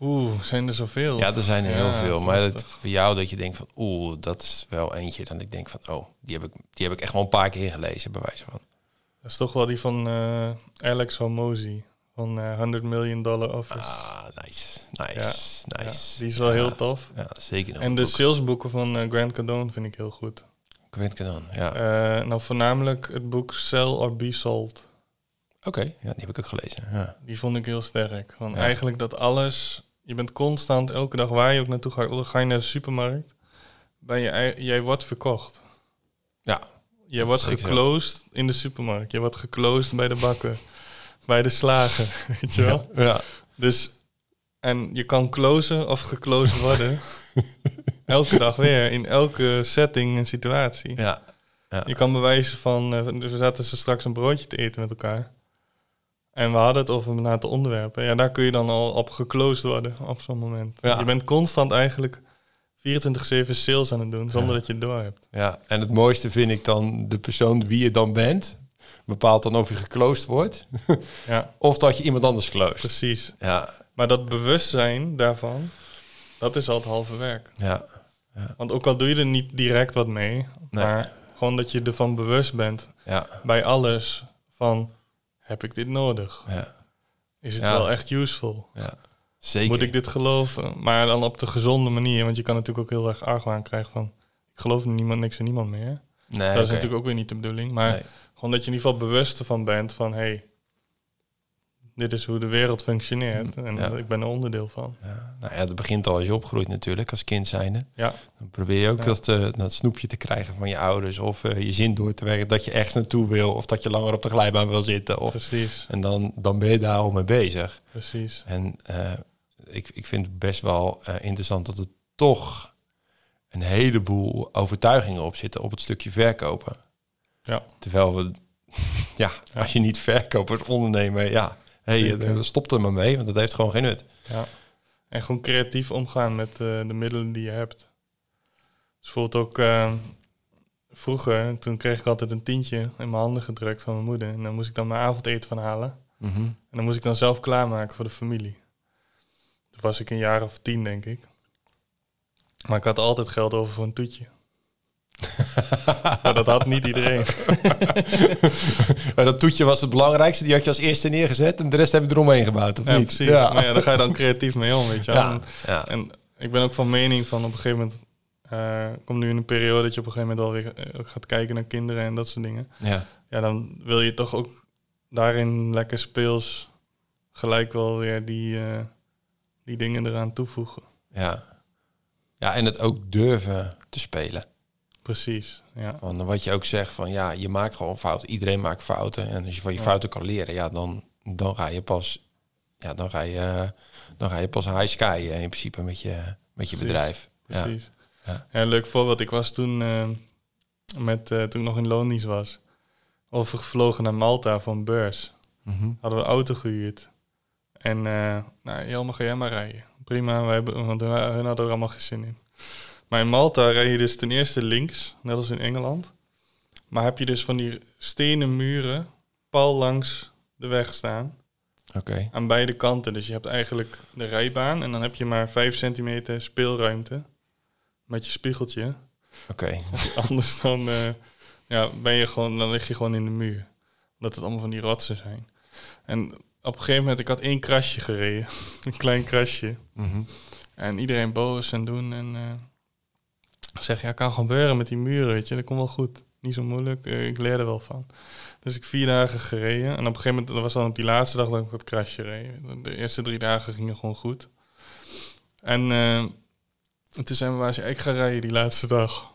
Oeh, zijn er zoveel? Ja, er zijn er heel veel. Maar het, voor jou dat je denkt van, oeh, dat is wel eentje. Dan ik denk van, oh, die heb ik, die heb ik echt wel een paar keer gelezen, bij wijze van. Dat is toch wel die van eh, Alex Hormozy. Van eh 100 Million Dollar Office. Ah, nice, nice, Ja, nice. die is wel heel tof. Ja, zeker. En de boek. salesboeken van eh, Grant Cardone vind ik heel goed. Quint Canon, ja. Eh, nou, voornamelijk het boek Sell or Be Sold. Oké, ja, die heb ik ook gelezen. Ja. Die vond ik heel sterk. Want Ja. eigenlijk dat alles... Je bent constant, elke dag waar je ook naartoe gaat... Ga je naar de supermarkt, ben je, jij wordt verkocht. ja, Je wordt geclosed in de supermarkt. Je wordt geclosed bij de bakken. bij de slagen, weet je wel? ja. Dus, en je kan closen of geclosed worden. elke dag weer, in elke setting en situatie. Ja, ja. Je kan bewijzen van, dus we zaten ze straks een broodje te eten met elkaar. En we hadden het over een aantal onderwerpen. Ja, daar kun je dan al op geclosed worden op zo'n moment. Ja. Je bent constant eigenlijk 24-7 sales aan het doen, zonder Ja. dat je het door hebt. ja, en het mooiste vind ik dan de persoon wie je dan bent. Bepaalt dan of je geclosed wordt Ja, of dat je iemand anders closed. precies. Ja, Maar dat bewustzijn daarvan, dat is al het halve werk. ja, Want ook al doe je er niet direct wat mee, Nee. maar gewoon dat je ervan bewust bent Ja, bij alles van heb ik dit nodig? ja, Is het Ja. wel echt useful? ja. Zeker. Moet ik dit geloven? Maar dan op de gezonde manier, want je kan natuurlijk ook heel erg argwaan krijgen van ik geloof niemand, niks en niemand meer. Nee, dat is natuurlijk ook weer niet de bedoeling. Maar Nee. gewoon dat je in ieder geval bewust ervan bent van hé, hey, dit is hoe de wereld functioneert en Ja. ik ben er onderdeel van. Ja, nou ja, dat begint al als je opgroeit natuurlijk, als kind zijnde. Ja, Dan probeer je ook Ja. dat, eh, dat snoepje te krijgen van je ouders. Of eh, je zin door te werken dat je ergens naartoe wil. Of dat je langer op de glijbaan wil zitten. Of, precies, en dan, dan ben je daar al mee bezig. precies. En eh, ik, ik vind het best wel interessant dat er toch een heleboel overtuigingen op zitten op het stukje verkopen. Ja. Terwijl we, ja, Ja. als je niet verkoopt als ondernemer, ja, hey, eh, stop er maar mee, want dat heeft gewoon geen nut. Ja. En gewoon creatief omgaan met eh, de middelen die je hebt. Dus bijvoorbeeld ook eh, vroeger, toen kreeg ik altijd een tientje in mijn handen gedrukt van mijn moeder. En dan moest ik dan mijn avondeten van halen. Mhm. En dan moest ik dan zelf klaarmaken voor de familie. Toen was ik een jaar of tien, denk ik. Maar ik had altijd geld over voor een toetje. maar dat had niet iedereen. Maar dat toetje was het belangrijkste, die had je als eerste neergezet en de rest heb je eromheen gebouwd, of Ja, niet? precies. Maar ja, daar ga je dan creatief mee om, weet je wel. Ja, En- ja. En ik ben ook van mening van op een gegeven moment... eh komt nu in een periode dat je op een gegeven moment wel weer eh, gaat kijken naar kinderen en dat soort dingen. ja. Ja, dan wil je toch ook daarin lekker speels gelijk wel weer die, eh, die dingen eraan toevoegen. Ja. ja, en het ook durven te spelen. Precies, ja. Van wat je ook zegt van ja, je maakt gewoon fouten. Iedereen maakt fouten. En als je van je Ja. fouten kan leren, ja, dan, dan ga je pas, ja, dan ga je, dan ga je pas high sky eh, in principe met je, met je bedrijf. Precies. Ja. Ja. een leuk voorbeeld. Ik was toen, eh, met, eh, toen ik nog in Lonisch was, overgevlogen naar Malta van beurs. Mhm. Hadden we een auto gehuurd. En eh nou, Jelmer, ga jij maar rijden. Prima, wij want hun hun hadden er allemaal geen zin in. Maar in Malta rij je dus ten eerste links, net als in Engeland. Maar heb je dus van die stenen muren pal langs de weg staan. Oké, Aan beide kanten. Dus je hebt eigenlijk de rijbaan en dan heb je maar 5 centimeter speelruimte. Met je spiegeltje. oké. Anders dan, eh, ja, ben je gewoon, dan lig je gewoon in de muur. Omdat het allemaal van die rotsen zijn. En op een gegeven moment, ik had één krasje gereden. een klein krasje. Mhm. En iedereen boos en doen. En eh, ik zeg, ja, kan gebeuren met die muren, weet je. Dat komt wel goed. Niet zo moeilijk. eh, ik leer er wel van. Dus ik vier dagen gereden. En op een gegeven moment, dat was dan op die laatste dag dat ik dat krasje reed. De eerste drie dagen gingen gewoon goed. En eh, toen zijn we waar ze ik ga rijden die laatste dag.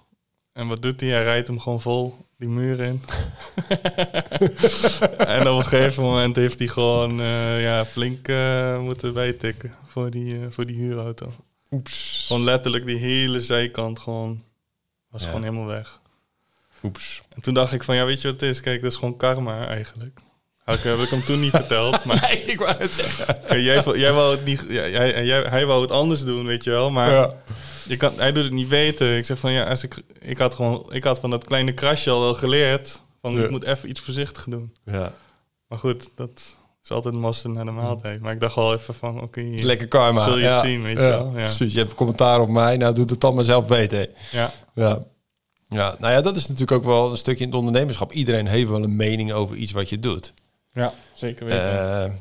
En wat doet hij? Hij rijdt hem gewoon vol die muur in. en op een gegeven moment heeft hij gewoon eh, ja, flink moeten bijtikken voor die, voor die huurauto. Oeps. Gewoon letterlijk die hele zijkant gewoon was Ja. gewoon helemaal weg. Oeps. En toen dacht ik van ja, weet je wat het is? Kijk, dat is gewoon karma eigenlijk. Had ik, heb ik hem toen niet verteld, maar Nee, ik wou het zeggen. Jij, jij wou het niet, ja, jij, jij, hij wou het anders doen, weet je wel. Maar Ja. je kan, hij doet het niet weten. Ik zeg van ja, als ik, ik had gewoon, ik had van dat kleine krasje al wel geleerd. Van Ja. ik moet even iets voorzichtig doen. Ja. Maar goed, dat is altijd mosterd naar de maaltijd. Maar ik dacht wel even van oké, is lekker karma. Zul je het zien, weet je Ja. wel, ja. Precies, je hebt commentaar op mij. Nou, doet het dan maar zelf beter. ja, Ja. Ja, nou ja, dat is natuurlijk ook wel een stukje in het ondernemerschap. Iedereen heeft wel een mening over iets wat je doet. ja, zeker weten. Eh,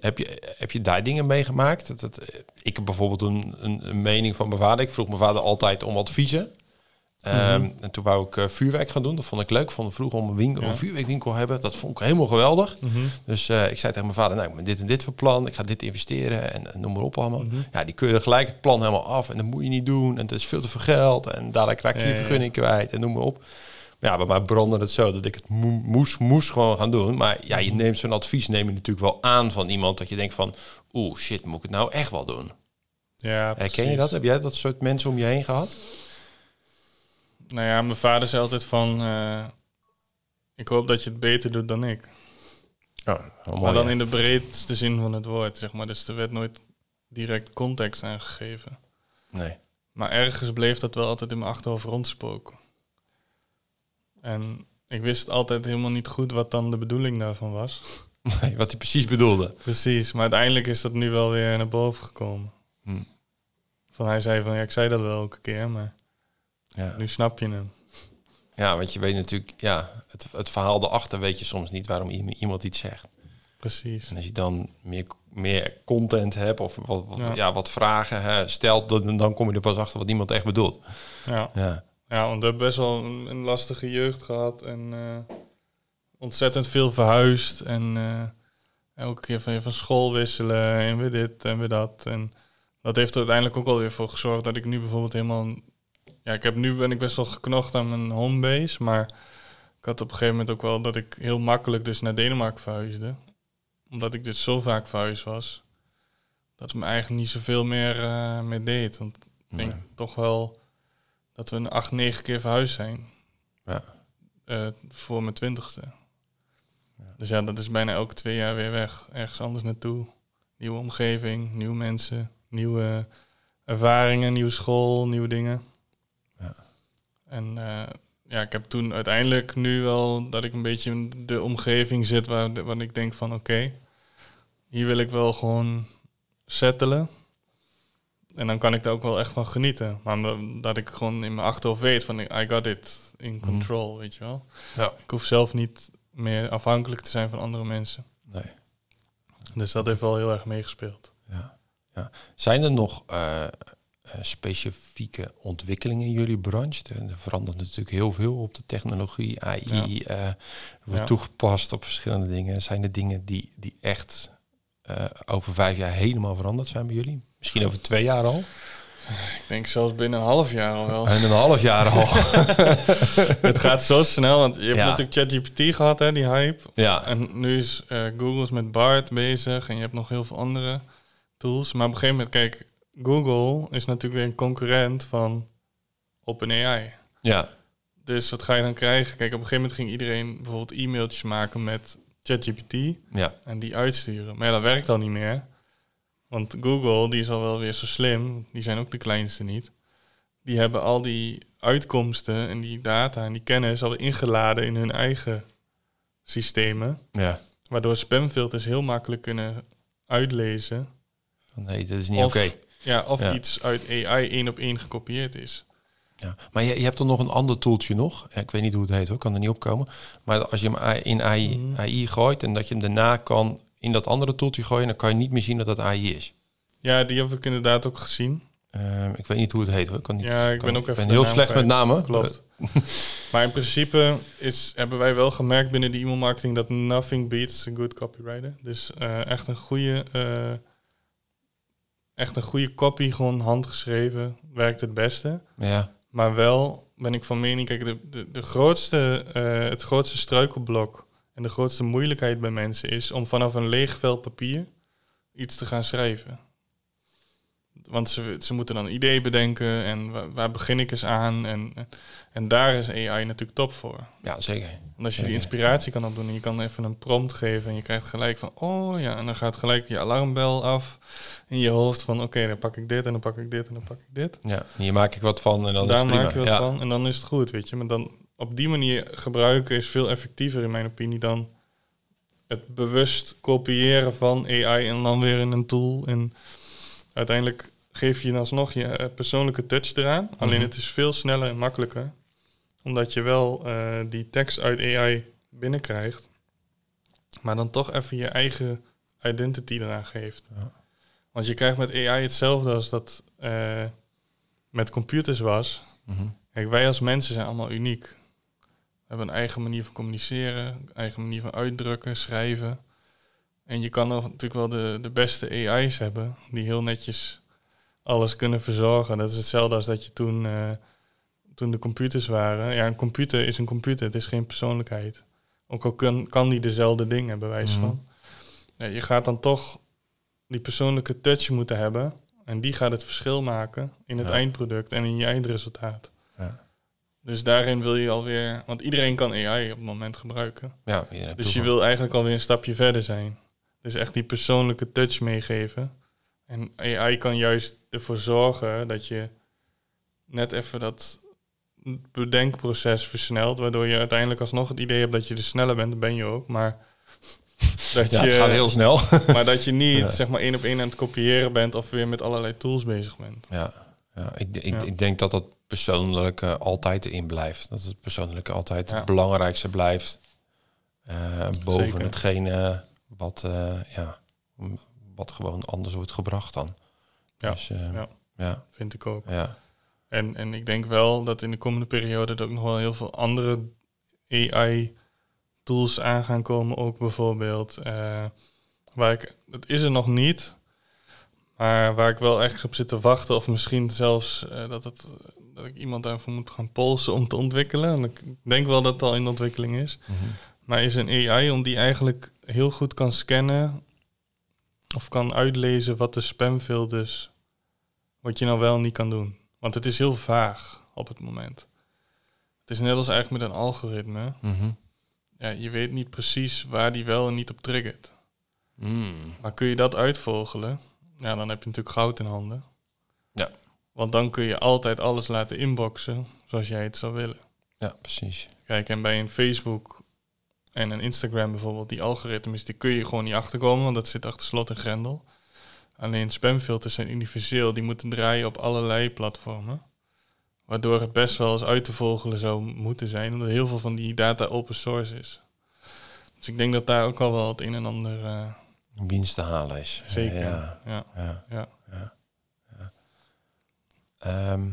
heb, je, heb je daar dingen meegemaakt? Dat, dat, ik heb bijvoorbeeld een, een, een mening van mijn vader. Ik vroeg mijn vader altijd om adviezen. Ehm, Mhm. En toen wou ik eh, vuurwerk gaan doen. Dat vond ik leuk. Vond vroeger om een, winkel, Ja. een vuurwerkwinkel hebben. Dat vond ik helemaal geweldig. Mhm. Dus eh, ik zei tegen mijn vader, nou, ik ben dit en dit voor plan. Ik ga dit investeren en, en noem maar op allemaal. Mhm. Ja, die keurde gelijk het plan helemaal af. En dat moet je niet doen. En dat is veel te veel geld. En daarna krijg je Ja, je ja. vergunning kwijt. En noem maar op. Maar ja, bij mij brandde het zo dat ik het mo- moest, moest gewoon gaan doen. Maar ja, je neemt zo'n advies neem je natuurlijk wel aan van iemand. Dat je denkt van, oeh, shit, moet ik het nou echt wel doen? Ja, Herken je precies. dat? Heb jij dat soort mensen om je heen gehad? Nou ja, mijn vader zei altijd van... eh, ik hoop dat je het beter doet dan ik. Ja, wel maar dan in de breedste zin van het woord, zeg maar. Dus er werd nooit direct context aangegeven. Nee. Maar ergens bleef dat wel altijd in mijn achterhoofd rondspoken. En ik wist altijd helemaal niet goed wat dan de bedoeling daarvan was. nee, wat hij precies bedoelde. Precies, maar uiteindelijk is dat nu wel weer naar boven gekomen. Hm. Van hij zei van, ja, ik zei dat wel elke keer, maar Ja. nu snap je hem. Ja, want je weet natuurlijk, ja, het, het verhaal erachter weet je soms niet waarom iemand iets zegt. Precies. En als je dan meer, meer content hebt of wat, wat, ja. Ja. wat vragen hè, stelt, dan, dan kom je er pas achter wat iemand echt bedoelt. Ja. Ja, Ja, want we hebben best wel een, een lastige jeugd gehad en eh, ontzettend veel verhuisd. En eh, elke keer van, van school wisselen en weer dit en weer dat. En dat heeft er uiteindelijk ook wel weer voor gezorgd dat ik nu bijvoorbeeld helemaal... Ja, ik heb nu ben ik best wel geknocht aan mijn homebase, maar ik had op een gegeven moment ook wel dat ik heel makkelijk dus naar Denemarken verhuisde. Omdat ik dus zo vaak verhuisd was, dat het me eigenlijk niet zoveel meer, eh meer deed. Want ik denk Nee. toch wel dat we een acht, negen keer verhuisd zijn. Ja. Eh, voor mijn twintigste. Dus ja, dat is bijna elke twee jaar weer weg. Ergens anders naartoe. Nieuwe omgeving, nieuwe mensen, nieuwe ervaringen, nieuwe school, nieuwe dingen. En eh, ja, ik heb toen uiteindelijk nu wel dat ik een beetje in de omgeving zit waar, waar ik denk van oké, hier wil ik wel gewoon settelen. En dan kan ik daar ook wel echt van genieten. Maar dat ik gewoon in mijn achterhoofd weet van I got it in control, weet je wel. Ja. Ik hoef zelf niet meer afhankelijk te zijn van andere mensen. nee. Dus dat heeft wel heel erg meegespeeld. Ja. Ja. Zijn er nog eh, specifieke ontwikkelingen in jullie branche? Er er verandert natuurlijk heel veel op de technologie, AI, eh, wordt Ja. toegepast op verschillende dingen. Zijn er dingen die, die echt eh, over vijf jaar helemaal veranderd zijn bij jullie? Misschien over twee jaar al? Ik denk zelfs binnen een half jaar al wel. En een half jaar al. het gaat zo snel, want je hebt Ja. natuurlijk ChatGPT gehad, hè, die hype. ja, En nu is eh, Google is met BART bezig en je hebt nog heel veel andere tools. Maar op een gegeven moment, kijk, Google is natuurlijk weer een concurrent van OpenAI. ja, Dus wat ga je dan krijgen? Kijk, op een gegeven moment ging iedereen bijvoorbeeld e-mailtjes maken met ChatGPT ja, en die uitsturen. Maar ja, dat werkt al niet meer. Want Google, die is al wel weer zo slim, die zijn ook de kleinste niet. Die hebben al die uitkomsten en die data en die kennis al ingeladen in hun eigen systemen. ja. Waardoor spamfilters heel makkelijk kunnen uitlezen. Van, Nee, dat is niet oké. Ja, of Ja. iets uit AI één op één gekopieerd is. Ja. Maar je, je hebt er nog een ander toeltje nog. Ik weet niet hoe het heet hoor, kan er niet opkomen. Maar als je hem in AI, Mhm. AI gooit en dat je hem daarna kan in dat andere toeltje gooien, dan kan je niet meer zien dat dat AI is. Ja, die heb ik inderdaad ook gezien. Ehm, ik weet niet hoe het heet hoor. Kan niet, Ja, ik kan- ben ook even ben heel slecht met namen. Klopt. maar in principe is, hebben wij wel gemerkt binnen de e-mailmarketing dat nothing beats a good copywriter. Dus eh, echt een goede, eh, echt een goede copy, gewoon handgeschreven, werkt het beste. Ja, Maar wel ben ik van mening, kijk, de, de, de grootste, eh, het grootste struikelblok en de grootste moeilijkheid bij mensen is om vanaf een leeg vel papier iets te gaan schrijven. Want ze, ze moeten dan een idee bedenken en waar, waar begin ik eens aan? En, en daar is AI natuurlijk top voor. ja zeker. Want als je die inspiratie kan opdoen en je kan even een prompt geven en je krijgt gelijk van, oh ja, en dan gaat gelijk je alarmbel af in je hoofd van, oké, dan pak ik dit en dan pak ik dit en dan pak ik dit. Ja, hier maak ik wat van en dan Daar is het prima. maak je wat ja. van en dan is het goed, weet je. Maar dan op die manier gebruiken is veel effectiever in mijn opinie dan het bewust kopiëren van AI en dan weer in een tool. En uiteindelijk geef je alsnog je eh, persoonlijke touch eraan. Alleen Mhm. het is veel sneller en makkelijker. Omdat je wel eh, die tekst uit AI binnenkrijgt. Maar dan toch even je eigen identity eraan geeft. Ja. Want je krijgt met AI hetzelfde als dat eh, met computers was. Mhm. Kijk, wij als mensen zijn allemaal uniek. We hebben een eigen manier van communiceren, een eigen manier van uitdrukken, schrijven. En je kan natuurlijk wel de, de beste AI's hebben, die heel netjes alles kunnen verzorgen. Dat is hetzelfde als dat je toen, eh, toen de computers waren. Ja, een computer is een computer, het is geen persoonlijkheid. Ook al kan, kan die dezelfde dingen, bij wijze Mhm. van. Ja, je gaat dan toch die persoonlijke touch moeten hebben. En die gaat het verschil maken in het Ja. eindproduct en in je eindresultaat. Ja. Dus daarin wil je alweer, want iedereen kan AI op het moment gebruiken. Ja, Dus je wil eigenlijk alweer een stapje verder zijn. Dus echt die persoonlijke touch meegeven. En AI kan juist ervoor zorgen dat je net even dat bedenkproces versnelt, waardoor je uiteindelijk alsnog het idee hebt dat je er sneller bent, dat ben je ook, maar dat Ja, je, het gaat heel snel. maar dat je niet Ja. zeg maar één op één aan het kopiëren bent of weer met allerlei tools bezig bent. Ja, ja, ik, ik, denk dat dat persoonlijke altijd erin blijft. Dat het persoonlijke altijd het belangrijkste blijft. eh, boven Zeker. hetgene wat, eh, ja, wat gewoon anders wordt gebracht dan. Ja, Dus, eh, ja. ja, Vind ik ook. ja. En, en ik denk wel dat in de komende periode er ook nog wel heel veel andere AI-tools aan gaan komen. Ook bijvoorbeeld, eh, waar ik, het is er nog niet, maar waar ik wel echt op zit te wachten. Of misschien zelfs eh, dat, het, dat ik iemand daarvoor moet gaan polsen om te ontwikkelen. En ik denk wel dat het al in ontwikkeling is. Mhm. Maar is een AI om die eigenlijk heel goed kan scannen of kan uitlezen wat de spamfilters, wat je nou wel en niet kan doen. Want het is heel vaag op het moment. Het is net als eigenlijk met een algoritme. Mhm. Ja, je weet niet precies waar die wel en niet op triggert. Mm. Maar kun je dat uitvogelen, ja, dan heb je natuurlijk goud in handen. Ja. Want dan kun je altijd alles laten inboxen zoals jij het zou willen. Ja, precies. Kijk, en bij een Facebook en een Instagram bijvoorbeeld, die algoritmes, die kun je gewoon niet achterkomen, want dat zit achter slot en grendel. Alleen spamfilters zijn universeel, die moeten draaien op allerlei platformen. Waardoor het best wel eens uit te vogelen zou moeten zijn, omdat heel veel van die data open source is. Dus ik denk dat daar ook al wel het een en ander Winst te halen is. zeker. Ja, Ja, ja. ja. Ehm,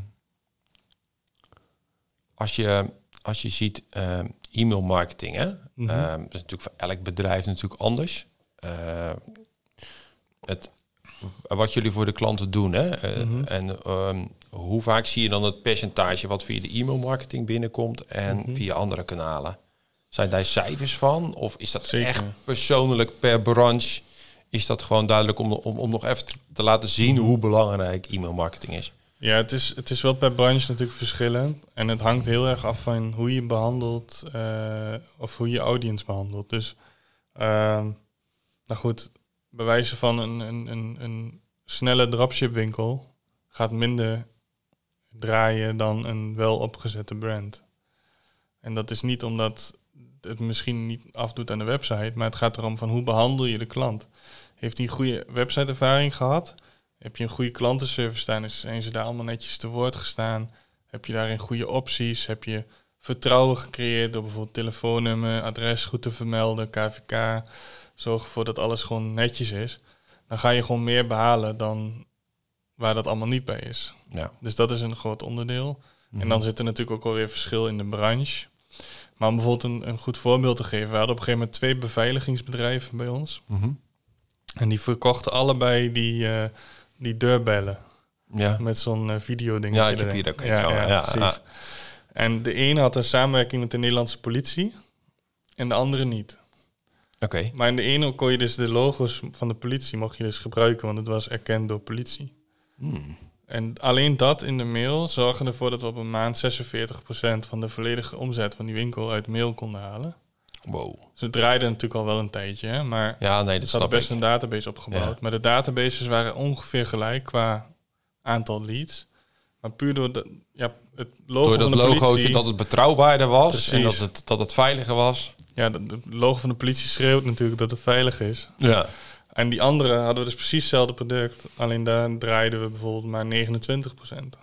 als, je, als je ziet ehm, e-mail marketing, hè? Mhm. Ehm, dat is natuurlijk voor elk bedrijf natuurlijk anders. Ehm, het, wat jullie voor de klanten doen, hè? Eh, Mhm. En ehm, hoe vaak zie je dan het percentage wat via de e-mail marketing binnenkomt en Mhm. via andere kanalen? Zijn daar cijfers van? Of is dat Zeker. echt persoonlijk per branche? Is dat gewoon duidelijk om, om, om nog even te laten zien hoe belangrijk e-mail marketing is? Ja, het is, het is wel per branche natuurlijk verschillend. En het hangt heel erg af van hoe je behandelt eh, of hoe je audience behandelt. Dus, ehm, nou goed, bij wijze van een, een, een, een snelle dropshipwinkel gaat minder draaien dan een wel opgezette brand. En dat is niet omdat het misschien niet afdoet aan de website, maar het gaat erom van hoe behandel je de klant. Heeft hij een goede websiteervaring gehad? Heb je een goede klantenservice staan? Is- Zijn ze daar allemaal netjes te woord gestaan? Heb je daarin goede opties? Heb je vertrouwen gecreëerd door bijvoorbeeld telefoonnummer, adres goed te vermelden, KVK? Zorg ervoor dat alles gewoon netjes is. Dan ga je gewoon meer behalen dan waar dat allemaal niet bij is. Ja. Dus dat is een groot onderdeel. En dan zit er natuurlijk ook alweer verschil in de branche. Maar om bijvoorbeeld een, een goed voorbeeld te geven. We hadden op een gegeven moment twee beveiligingsbedrijven bij ons. Mhm. En die verkochten allebei die, eh, die deurbellen. Ja. Met zo'n eh, videodingetje Ja, ik heb hier ook ja, ja, ja, precies. ja. En de ene had een samenwerking met de Nederlandse politie. En de andere niet. Oké. Maar in de ene kon je dus de logo's van de politie mocht je dus gebruiken. Want het was erkend door politie. Hmm. En alleen dat in de mail zorgde ervoor dat we op een maand 46% van de volledige omzet van die winkel uit mail konden halen. Wow. Ze draaiden natuurlijk al wel een tijdje, hè, maar Ja, nee, dat zat snap best ik. een database opgebouwd. Ja. Maar de databases waren ongeveer gelijk qua aantal leads. Maar puur door de, ja, het logo Door dat van de logootje politie... dat het betrouwbaarder was en dat het, dat het veiliger was. Ja, de logo van de politie schreeuwt natuurlijk dat het veilig is. Ja. En die andere hadden we dus precies hetzelfde product. Alleen daar draaiden we bijvoorbeeld maar 29%.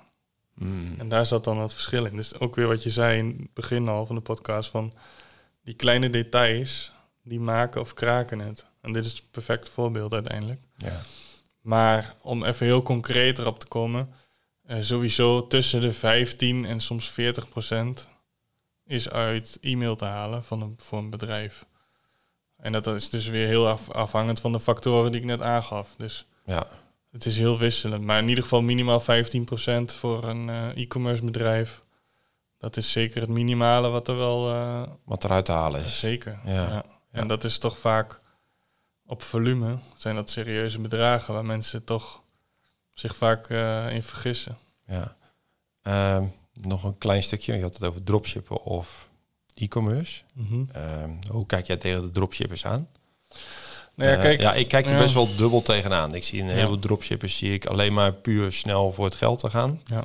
Hmm. En daar zat dan het verschil in. Dus ook weer wat je zei in het begin al van de podcast van die kleine details die maken of kraken het. En dit is het perfecte voorbeeld uiteindelijk. Ja. Maar om even heel concreet erop te komen, eh, sowieso tussen de 15 en soms 40 procent is uit e-mail te halen van een, voor een bedrijf. En dat is dus weer heel af- afhangend van de factoren die ik net aangaf. Dus ja. het is heel wisselend. Maar in ieder geval minimaal 15% voor een eh, e-commerce bedrijf. Dat is zeker het minimale wat er wel eh, Wat eruit te halen is. zeker. Ja. Ja. En dat is toch vaak op volume zijn dat serieuze bedragen waar mensen toch zich vaak eh, in vergissen. Ja. Ehm, nog een klein stukje. Je had het over dropshippen of e-commerce. Ehm, hoe kijk jij tegen de dropshippers aan? Nou ja, Eh, kijk, ja, ik kijk er ja. best wel dubbel tegenaan. Ik zie een Ja. heleboel dropshippers zie ik alleen maar puur snel voor het geld te gaan. Ja.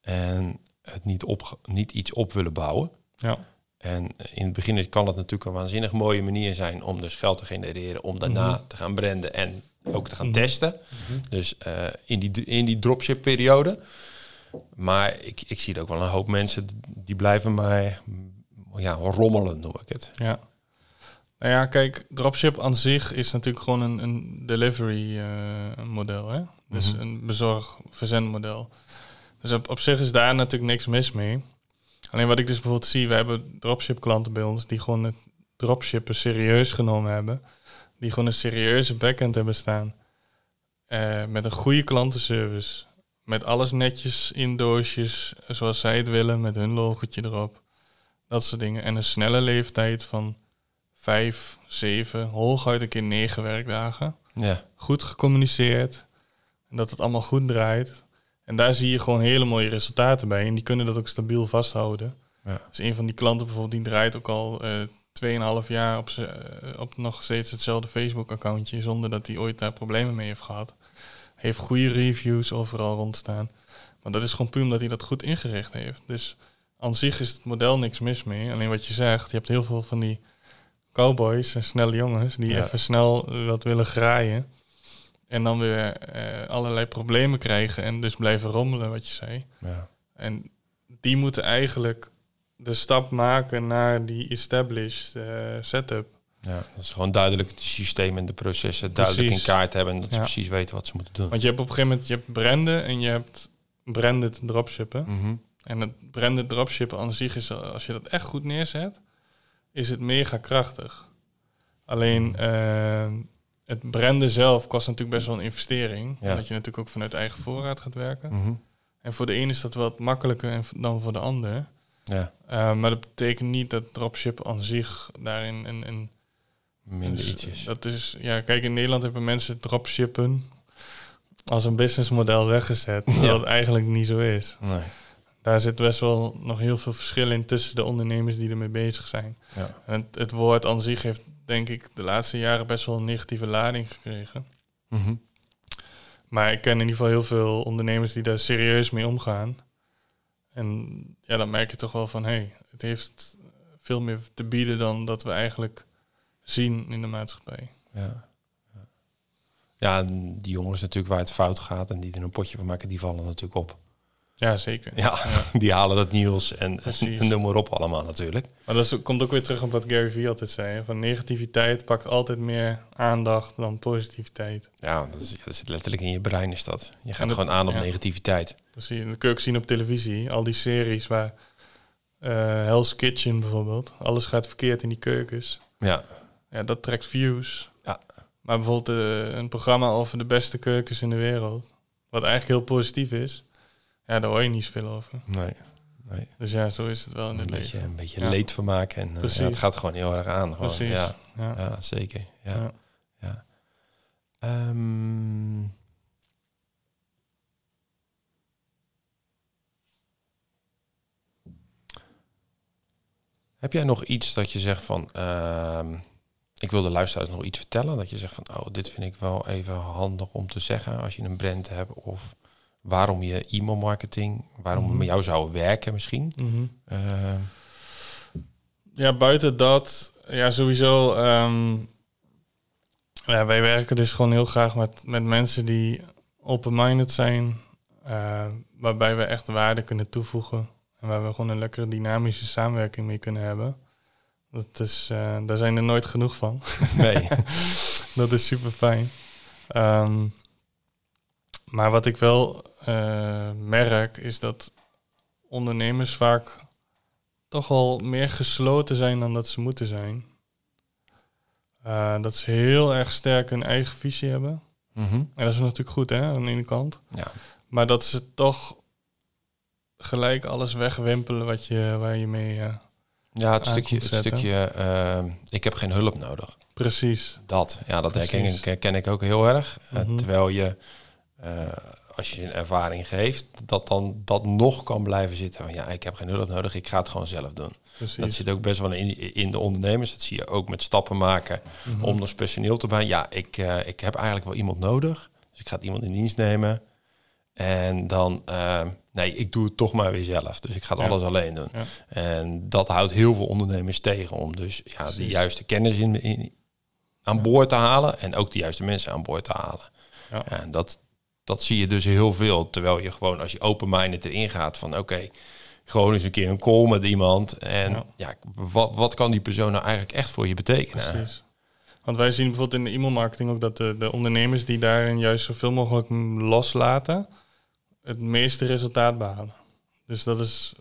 En het niet, op, niet iets op willen bouwen. Ja. En in het begin kan het natuurlijk een waanzinnig mooie manier zijn om dus geld te genereren, om daarna Mhm. te gaan branden en ook te gaan Mhm. testen. Dus eh, in die, in die dropship periode. Maar ik, ik zie er ook wel een hoop mensen die blijven maar ja, rommelen, noem ik het. Ja. Nou ja, kijk, dropship aan zich is natuurlijk gewoon een, een delivery eh, model. Hè? Dus Mhm. een bezorg-verzendmodel. Dus op, op zich is daar natuurlijk niks mis mee. Alleen wat ik dus bijvoorbeeld zie, we hebben dropship klanten bij ons die gewoon het dropshippen serieus genomen hebben. Die gewoon een serieuze backend hebben staan. Eh, met een goede klantenservice. Met alles netjes in doosjes, zoals zij het willen, met hun logotje erop. Dat soort dingen. En een snelle leeftijd van vijf, zeven, hooguit een keer negen werkdagen. Ja, Goed gecommuniceerd. En dat het allemaal goed draait. En daar zie je gewoon hele mooie resultaten bij. En die kunnen dat ook stabiel vasthouden. ja, Dus een van die klanten bijvoorbeeld, die draait ook al eh 2,5 jaar op, eh, op nog steeds hetzelfde Facebook-accountje. Zonder dat hij ooit daar problemen mee heeft gehad. Heeft goede reviews overal rondstaan. Maar dat is gewoon puur omdat hij dat goed ingericht heeft. Dus aan zich is het model niks mis mee. Alleen wat je zegt, je hebt heel veel van die cowboys en snelle jongens die Ja. even snel wat willen graaien. En dan weer eh, allerlei problemen krijgen en dus blijven rommelen, wat je zei. ja. En die moeten eigenlijk de stap maken naar die established eh, setup. Ja, dat is gewoon duidelijk het systeem en de processen duidelijk in kaart hebben. En dat ze precies weten wat ze moeten doen. Want je hebt op een gegeven moment je hebt branden en je hebt branded dropshippen. Mhm. En het branded dropshippen aan zich is, als je dat echt goed neerzet, is het mega krachtig. Alleen eh, het branden zelf kost natuurlijk best wel een investering. Ja. Omdat je natuurlijk ook vanuit eigen voorraad gaat werken. Mhm. En voor de een is dat wat makkelijker dan voor de ander. Ja, Eh, maar dat betekent niet dat dropship aan zich daarin een, minder dus iets is. Dat is, ja, kijk, in Nederland hebben mensen dropshippen als een businessmodel weggezet. Terwijl het eigenlijk niet zo is. Nee. Daar zit best wel nog heel veel verschil in tussen de ondernemers die ermee bezig zijn. Ja. En het, het woord aan zich heeft, denk ik, de laatste jaren best wel een negatieve lading gekregen. Mhm. Maar ik ken in ieder geval heel veel ondernemers die daar serieus mee omgaan. En ja, dan merk je toch wel van, hé, hey, het heeft veel meer te bieden dan dat we eigenlijk zien in de maatschappij. Ja. Ja. die jongens natuurlijk waar het fout gaat en die er een potje van maken, die vallen natuurlijk op. Ja, zeker. Ja, die halen dat nieuws en, en noem maar op allemaal natuurlijk. Maar dat is, komt ook weer terug op wat Gary Vee altijd zei. hè, Van negativiteit pakt altijd meer aandacht dan positiviteit. Ja, dat, is, ja, dat zit letterlijk in je brein is dat. Je gaat dat- gewoon aan op ja. negativiteit. Precies. Dat kun je ook zien op televisie. Al die series waar eh, Hell's Kitchen bijvoorbeeld. Alles gaat verkeerd in die keukens. Ja, Ja, dat trekt views. Ja. Maar bijvoorbeeld eh, een programma over de beste keukens in de wereld. Wat eigenlijk heel positief is. Ja, daar hoor je niet zoveel over. nee. nee. Dus ja, zo is het wel in Een het beetje, leven. een beetje Ja. leed van maken. En, eh, ja, het gaat gewoon heel erg aan. Gewoon. Precies. Ja, Ja. zeker. Ja. Ja. Ja. Ehm, heb jij nog iets dat je zegt van... ehm, ik wil de luisteraars nog iets vertellen. Dat je zegt van, oh, dit vind ik wel even handig om te zeggen als je een brand hebt. Of waarom je e-mail marketing, waarom het Mhm. met jou zou werken misschien. Mhm. Ehm, Ja, buiten dat, ja, sowieso. ehm, ja, wij werken dus gewoon heel graag met, met mensen die open-minded zijn, eh, waarbij we echt waarde kunnen toevoegen en waar we gewoon een lekkere dynamische samenwerking mee kunnen hebben. Dat is, eh, daar zijn er nooit genoeg van. nee. Dat is super fijn. Ehm, maar wat ik wel eh, merk is dat ondernemers vaak toch wel meer gesloten zijn dan dat ze moeten zijn. Eh, dat ze heel erg sterk hun eigen visie hebben. Mhm. En dat is natuurlijk goed, hè, aan de ene kant. Ja. Maar dat ze toch gelijk alles wegwimpelen wat je, waar je mee... eh, Ja, het stukje, het stukje ik heb geen hulp nodig. precies. Dat, ja, dat herken ik, herken ik ook heel erg. Mhm. terwijl je, eh, als je een ervaring geeft, dat dan dat nog kan blijven zitten. Van, ja, ik heb geen hulp nodig, ik ga het gewoon zelf doen. precies. Dat zit ook best wel in, in de ondernemers. Dat zie je ook met stappen maken Mhm. om nog personeel te bij. Ja, ik, eh, ik heb eigenlijk wel iemand nodig. Dus ik ga iemand in dienst nemen. En dan, eh, nee, ik doe het toch maar weer zelf. Dus ik ga Ja. alles alleen doen. Ja. En dat houdt heel veel ondernemers tegen om dus ja, de juiste kennis in, in, aan boord te halen. En ook de juiste mensen aan boord te halen. Ja, en dat, dat zie je dus heel veel. Terwijl je gewoon, als je open-minded erin gaat van oké, gewoon eens een keer een call met iemand. En ja, Ja. wat, wat kan die persoon nou eigenlijk echt voor je betekenen? Precies. Want wij zien bijvoorbeeld in de e-mailmarketing ook dat de, de ondernemers die daarin juist zoveel mogelijk loslaten, het meeste resultaat behalen. Dus dat is,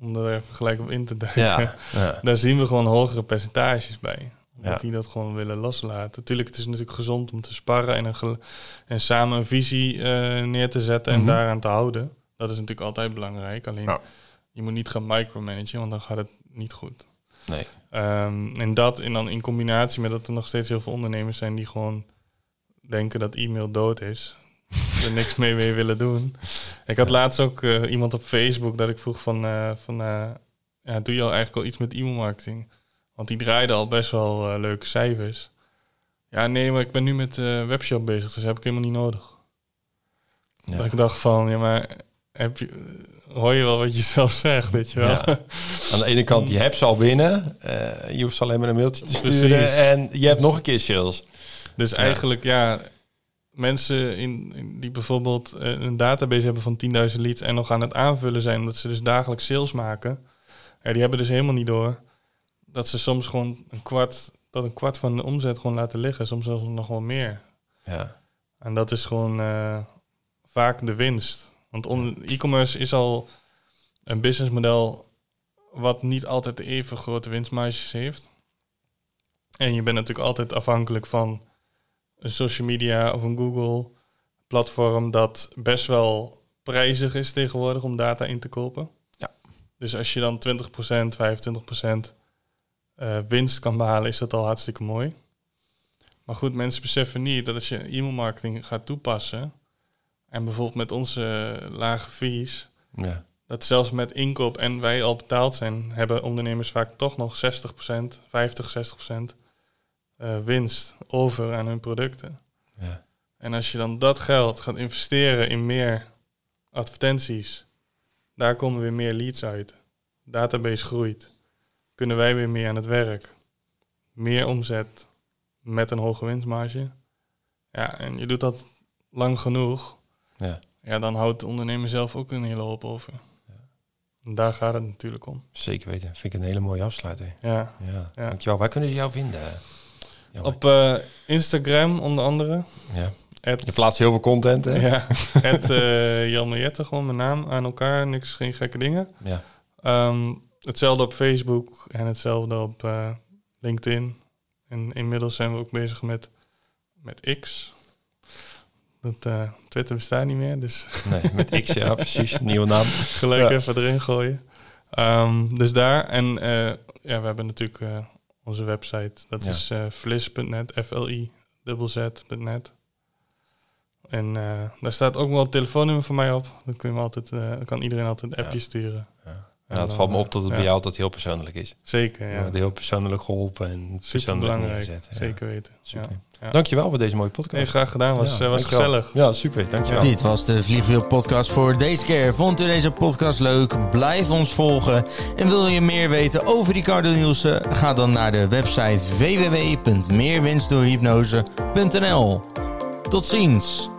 om er even gelijk op in te duiken, Ja, ja. daar zien we gewoon hogere percentages bij. Ja. die dat gewoon willen loslaten. Natuurlijk, het is natuurlijk gezond om te sparren en, een en samen een visie eh, neer te zetten en Mhm. daaraan te houden. Dat is natuurlijk altijd belangrijk. Alleen je moet niet gaan micromanagen, want dan gaat het niet goed. Nee. Ehm, en dat en dan in combinatie met dat er nog steeds heel veel ondernemers zijn die gewoon denken dat e-mail dood is. er niks mee mee willen doen. Ik had laatst ook eh, iemand op Facebook dat ik vroeg van, eh, van ja, doe je al eigenlijk al iets met e-mailmarketing? Want die draaide al best wel eh, leuke cijfers. Ja, nee, maar ik ben nu met eh webshop bezig, dus heb ik helemaal niet nodig. Ja. Dat ik dacht van, ja, maar heb je, hoor je wel wat je zelf zegt, weet je wel? Ja. Aan de ene kant, je hebt ze al binnen. eh, je hoeft ze alleen maar een mailtje te sturen. En je hebt nog een keer sales. Dus Ja. eigenlijk, ja, mensen in, in- die bijvoorbeeld een database hebben van 10.000 leads en nog aan het aanvullen zijn, omdat ze dus dagelijks sales maken, ja, die hebben dus helemaal niet door dat ze soms gewoon een kwart, dat een kwart van de omzet gewoon laten liggen, soms zelfs nog wel meer. Ja. En dat is gewoon eh, vaak de winst. Want e-commerce is al een businessmodel wat niet altijd even grote winstmarges heeft. En je bent natuurlijk altijd afhankelijk van een social media of een Google platform dat best wel prijzig is tegenwoordig om data in te kopen. Ja. Dus als je dan 20%, 25% eh, winst kan behalen, is dat al hartstikke mooi. Maar goed, mensen beseffen niet dat als je e-mailmarketing gaat toepassen, en bijvoorbeeld met onze lage fees, Ja. dat zelfs met inkoop en wij al betaald zijn, hebben ondernemers vaak toch nog 60%, 50, 60% eh, winst over aan hun producten. Ja. En als je dan dat geld gaat investeren in meer advertenties, daar komen weer meer leads uit. Database groeit. Kunnen wij weer meer aan het werk. Meer omzet met een hoge winstmarge. Ja, en je doet dat lang genoeg. Ja. Ja, dan houdt de ondernemer zelf ook een hele hoop over. En daar gaat het natuurlijk om. Zeker weten. Vind ik een hele mooie afsluiter. Ja. Ja. Ja. Dankjewel. Waar kunnen ze jou vinden? Jan? Op eh, Instagram onder andere. ja. Je plaatst heel veel content, hè? ja, het uh, Jan Mariette, gewoon mijn naam aan elkaar. Niks, geen gekke dingen. Ja. Ehm, hetzelfde op Facebook en hetzelfde op eh, LinkedIn. En inmiddels zijn we ook bezig met, met X. Dat, eh, Twitter bestaat niet meer, dus Nee, met X, ja, precies. Nieuwe naam. gelijk Ja. even erin gooien. Ehm, dus daar. En eh, ja, we hebben natuurlijk onze website. Dat Ja. is flis.net, F-L-I-Z-Z.net. En daar staat ook wel het telefoonnummer van mij op. Dan kun je me altijd, dan kan iedereen altijd een appje Ja. sturen. Ja, het valt me op dat het bij jou altijd heel persoonlijk is. Zeker, ja. heel persoonlijk geholpen en Super persoonlijk belangrijk. neergezet. Ja. Zeker weten. Super. Ja. Ja. Dankjewel voor deze mooie podcast. Nee, graag gedaan. Was, Ja, eh, was gezellig. Ja, super. Dankjewel. Dit was de Vliegwiel podcast voor deze keer. Vond u deze podcast leuk? Blijf ons volgen. En wil je meer weten over Ricardo Nielsen? Ga dan naar de website www.meerwinstdoorhypnose.nl Tot ziens!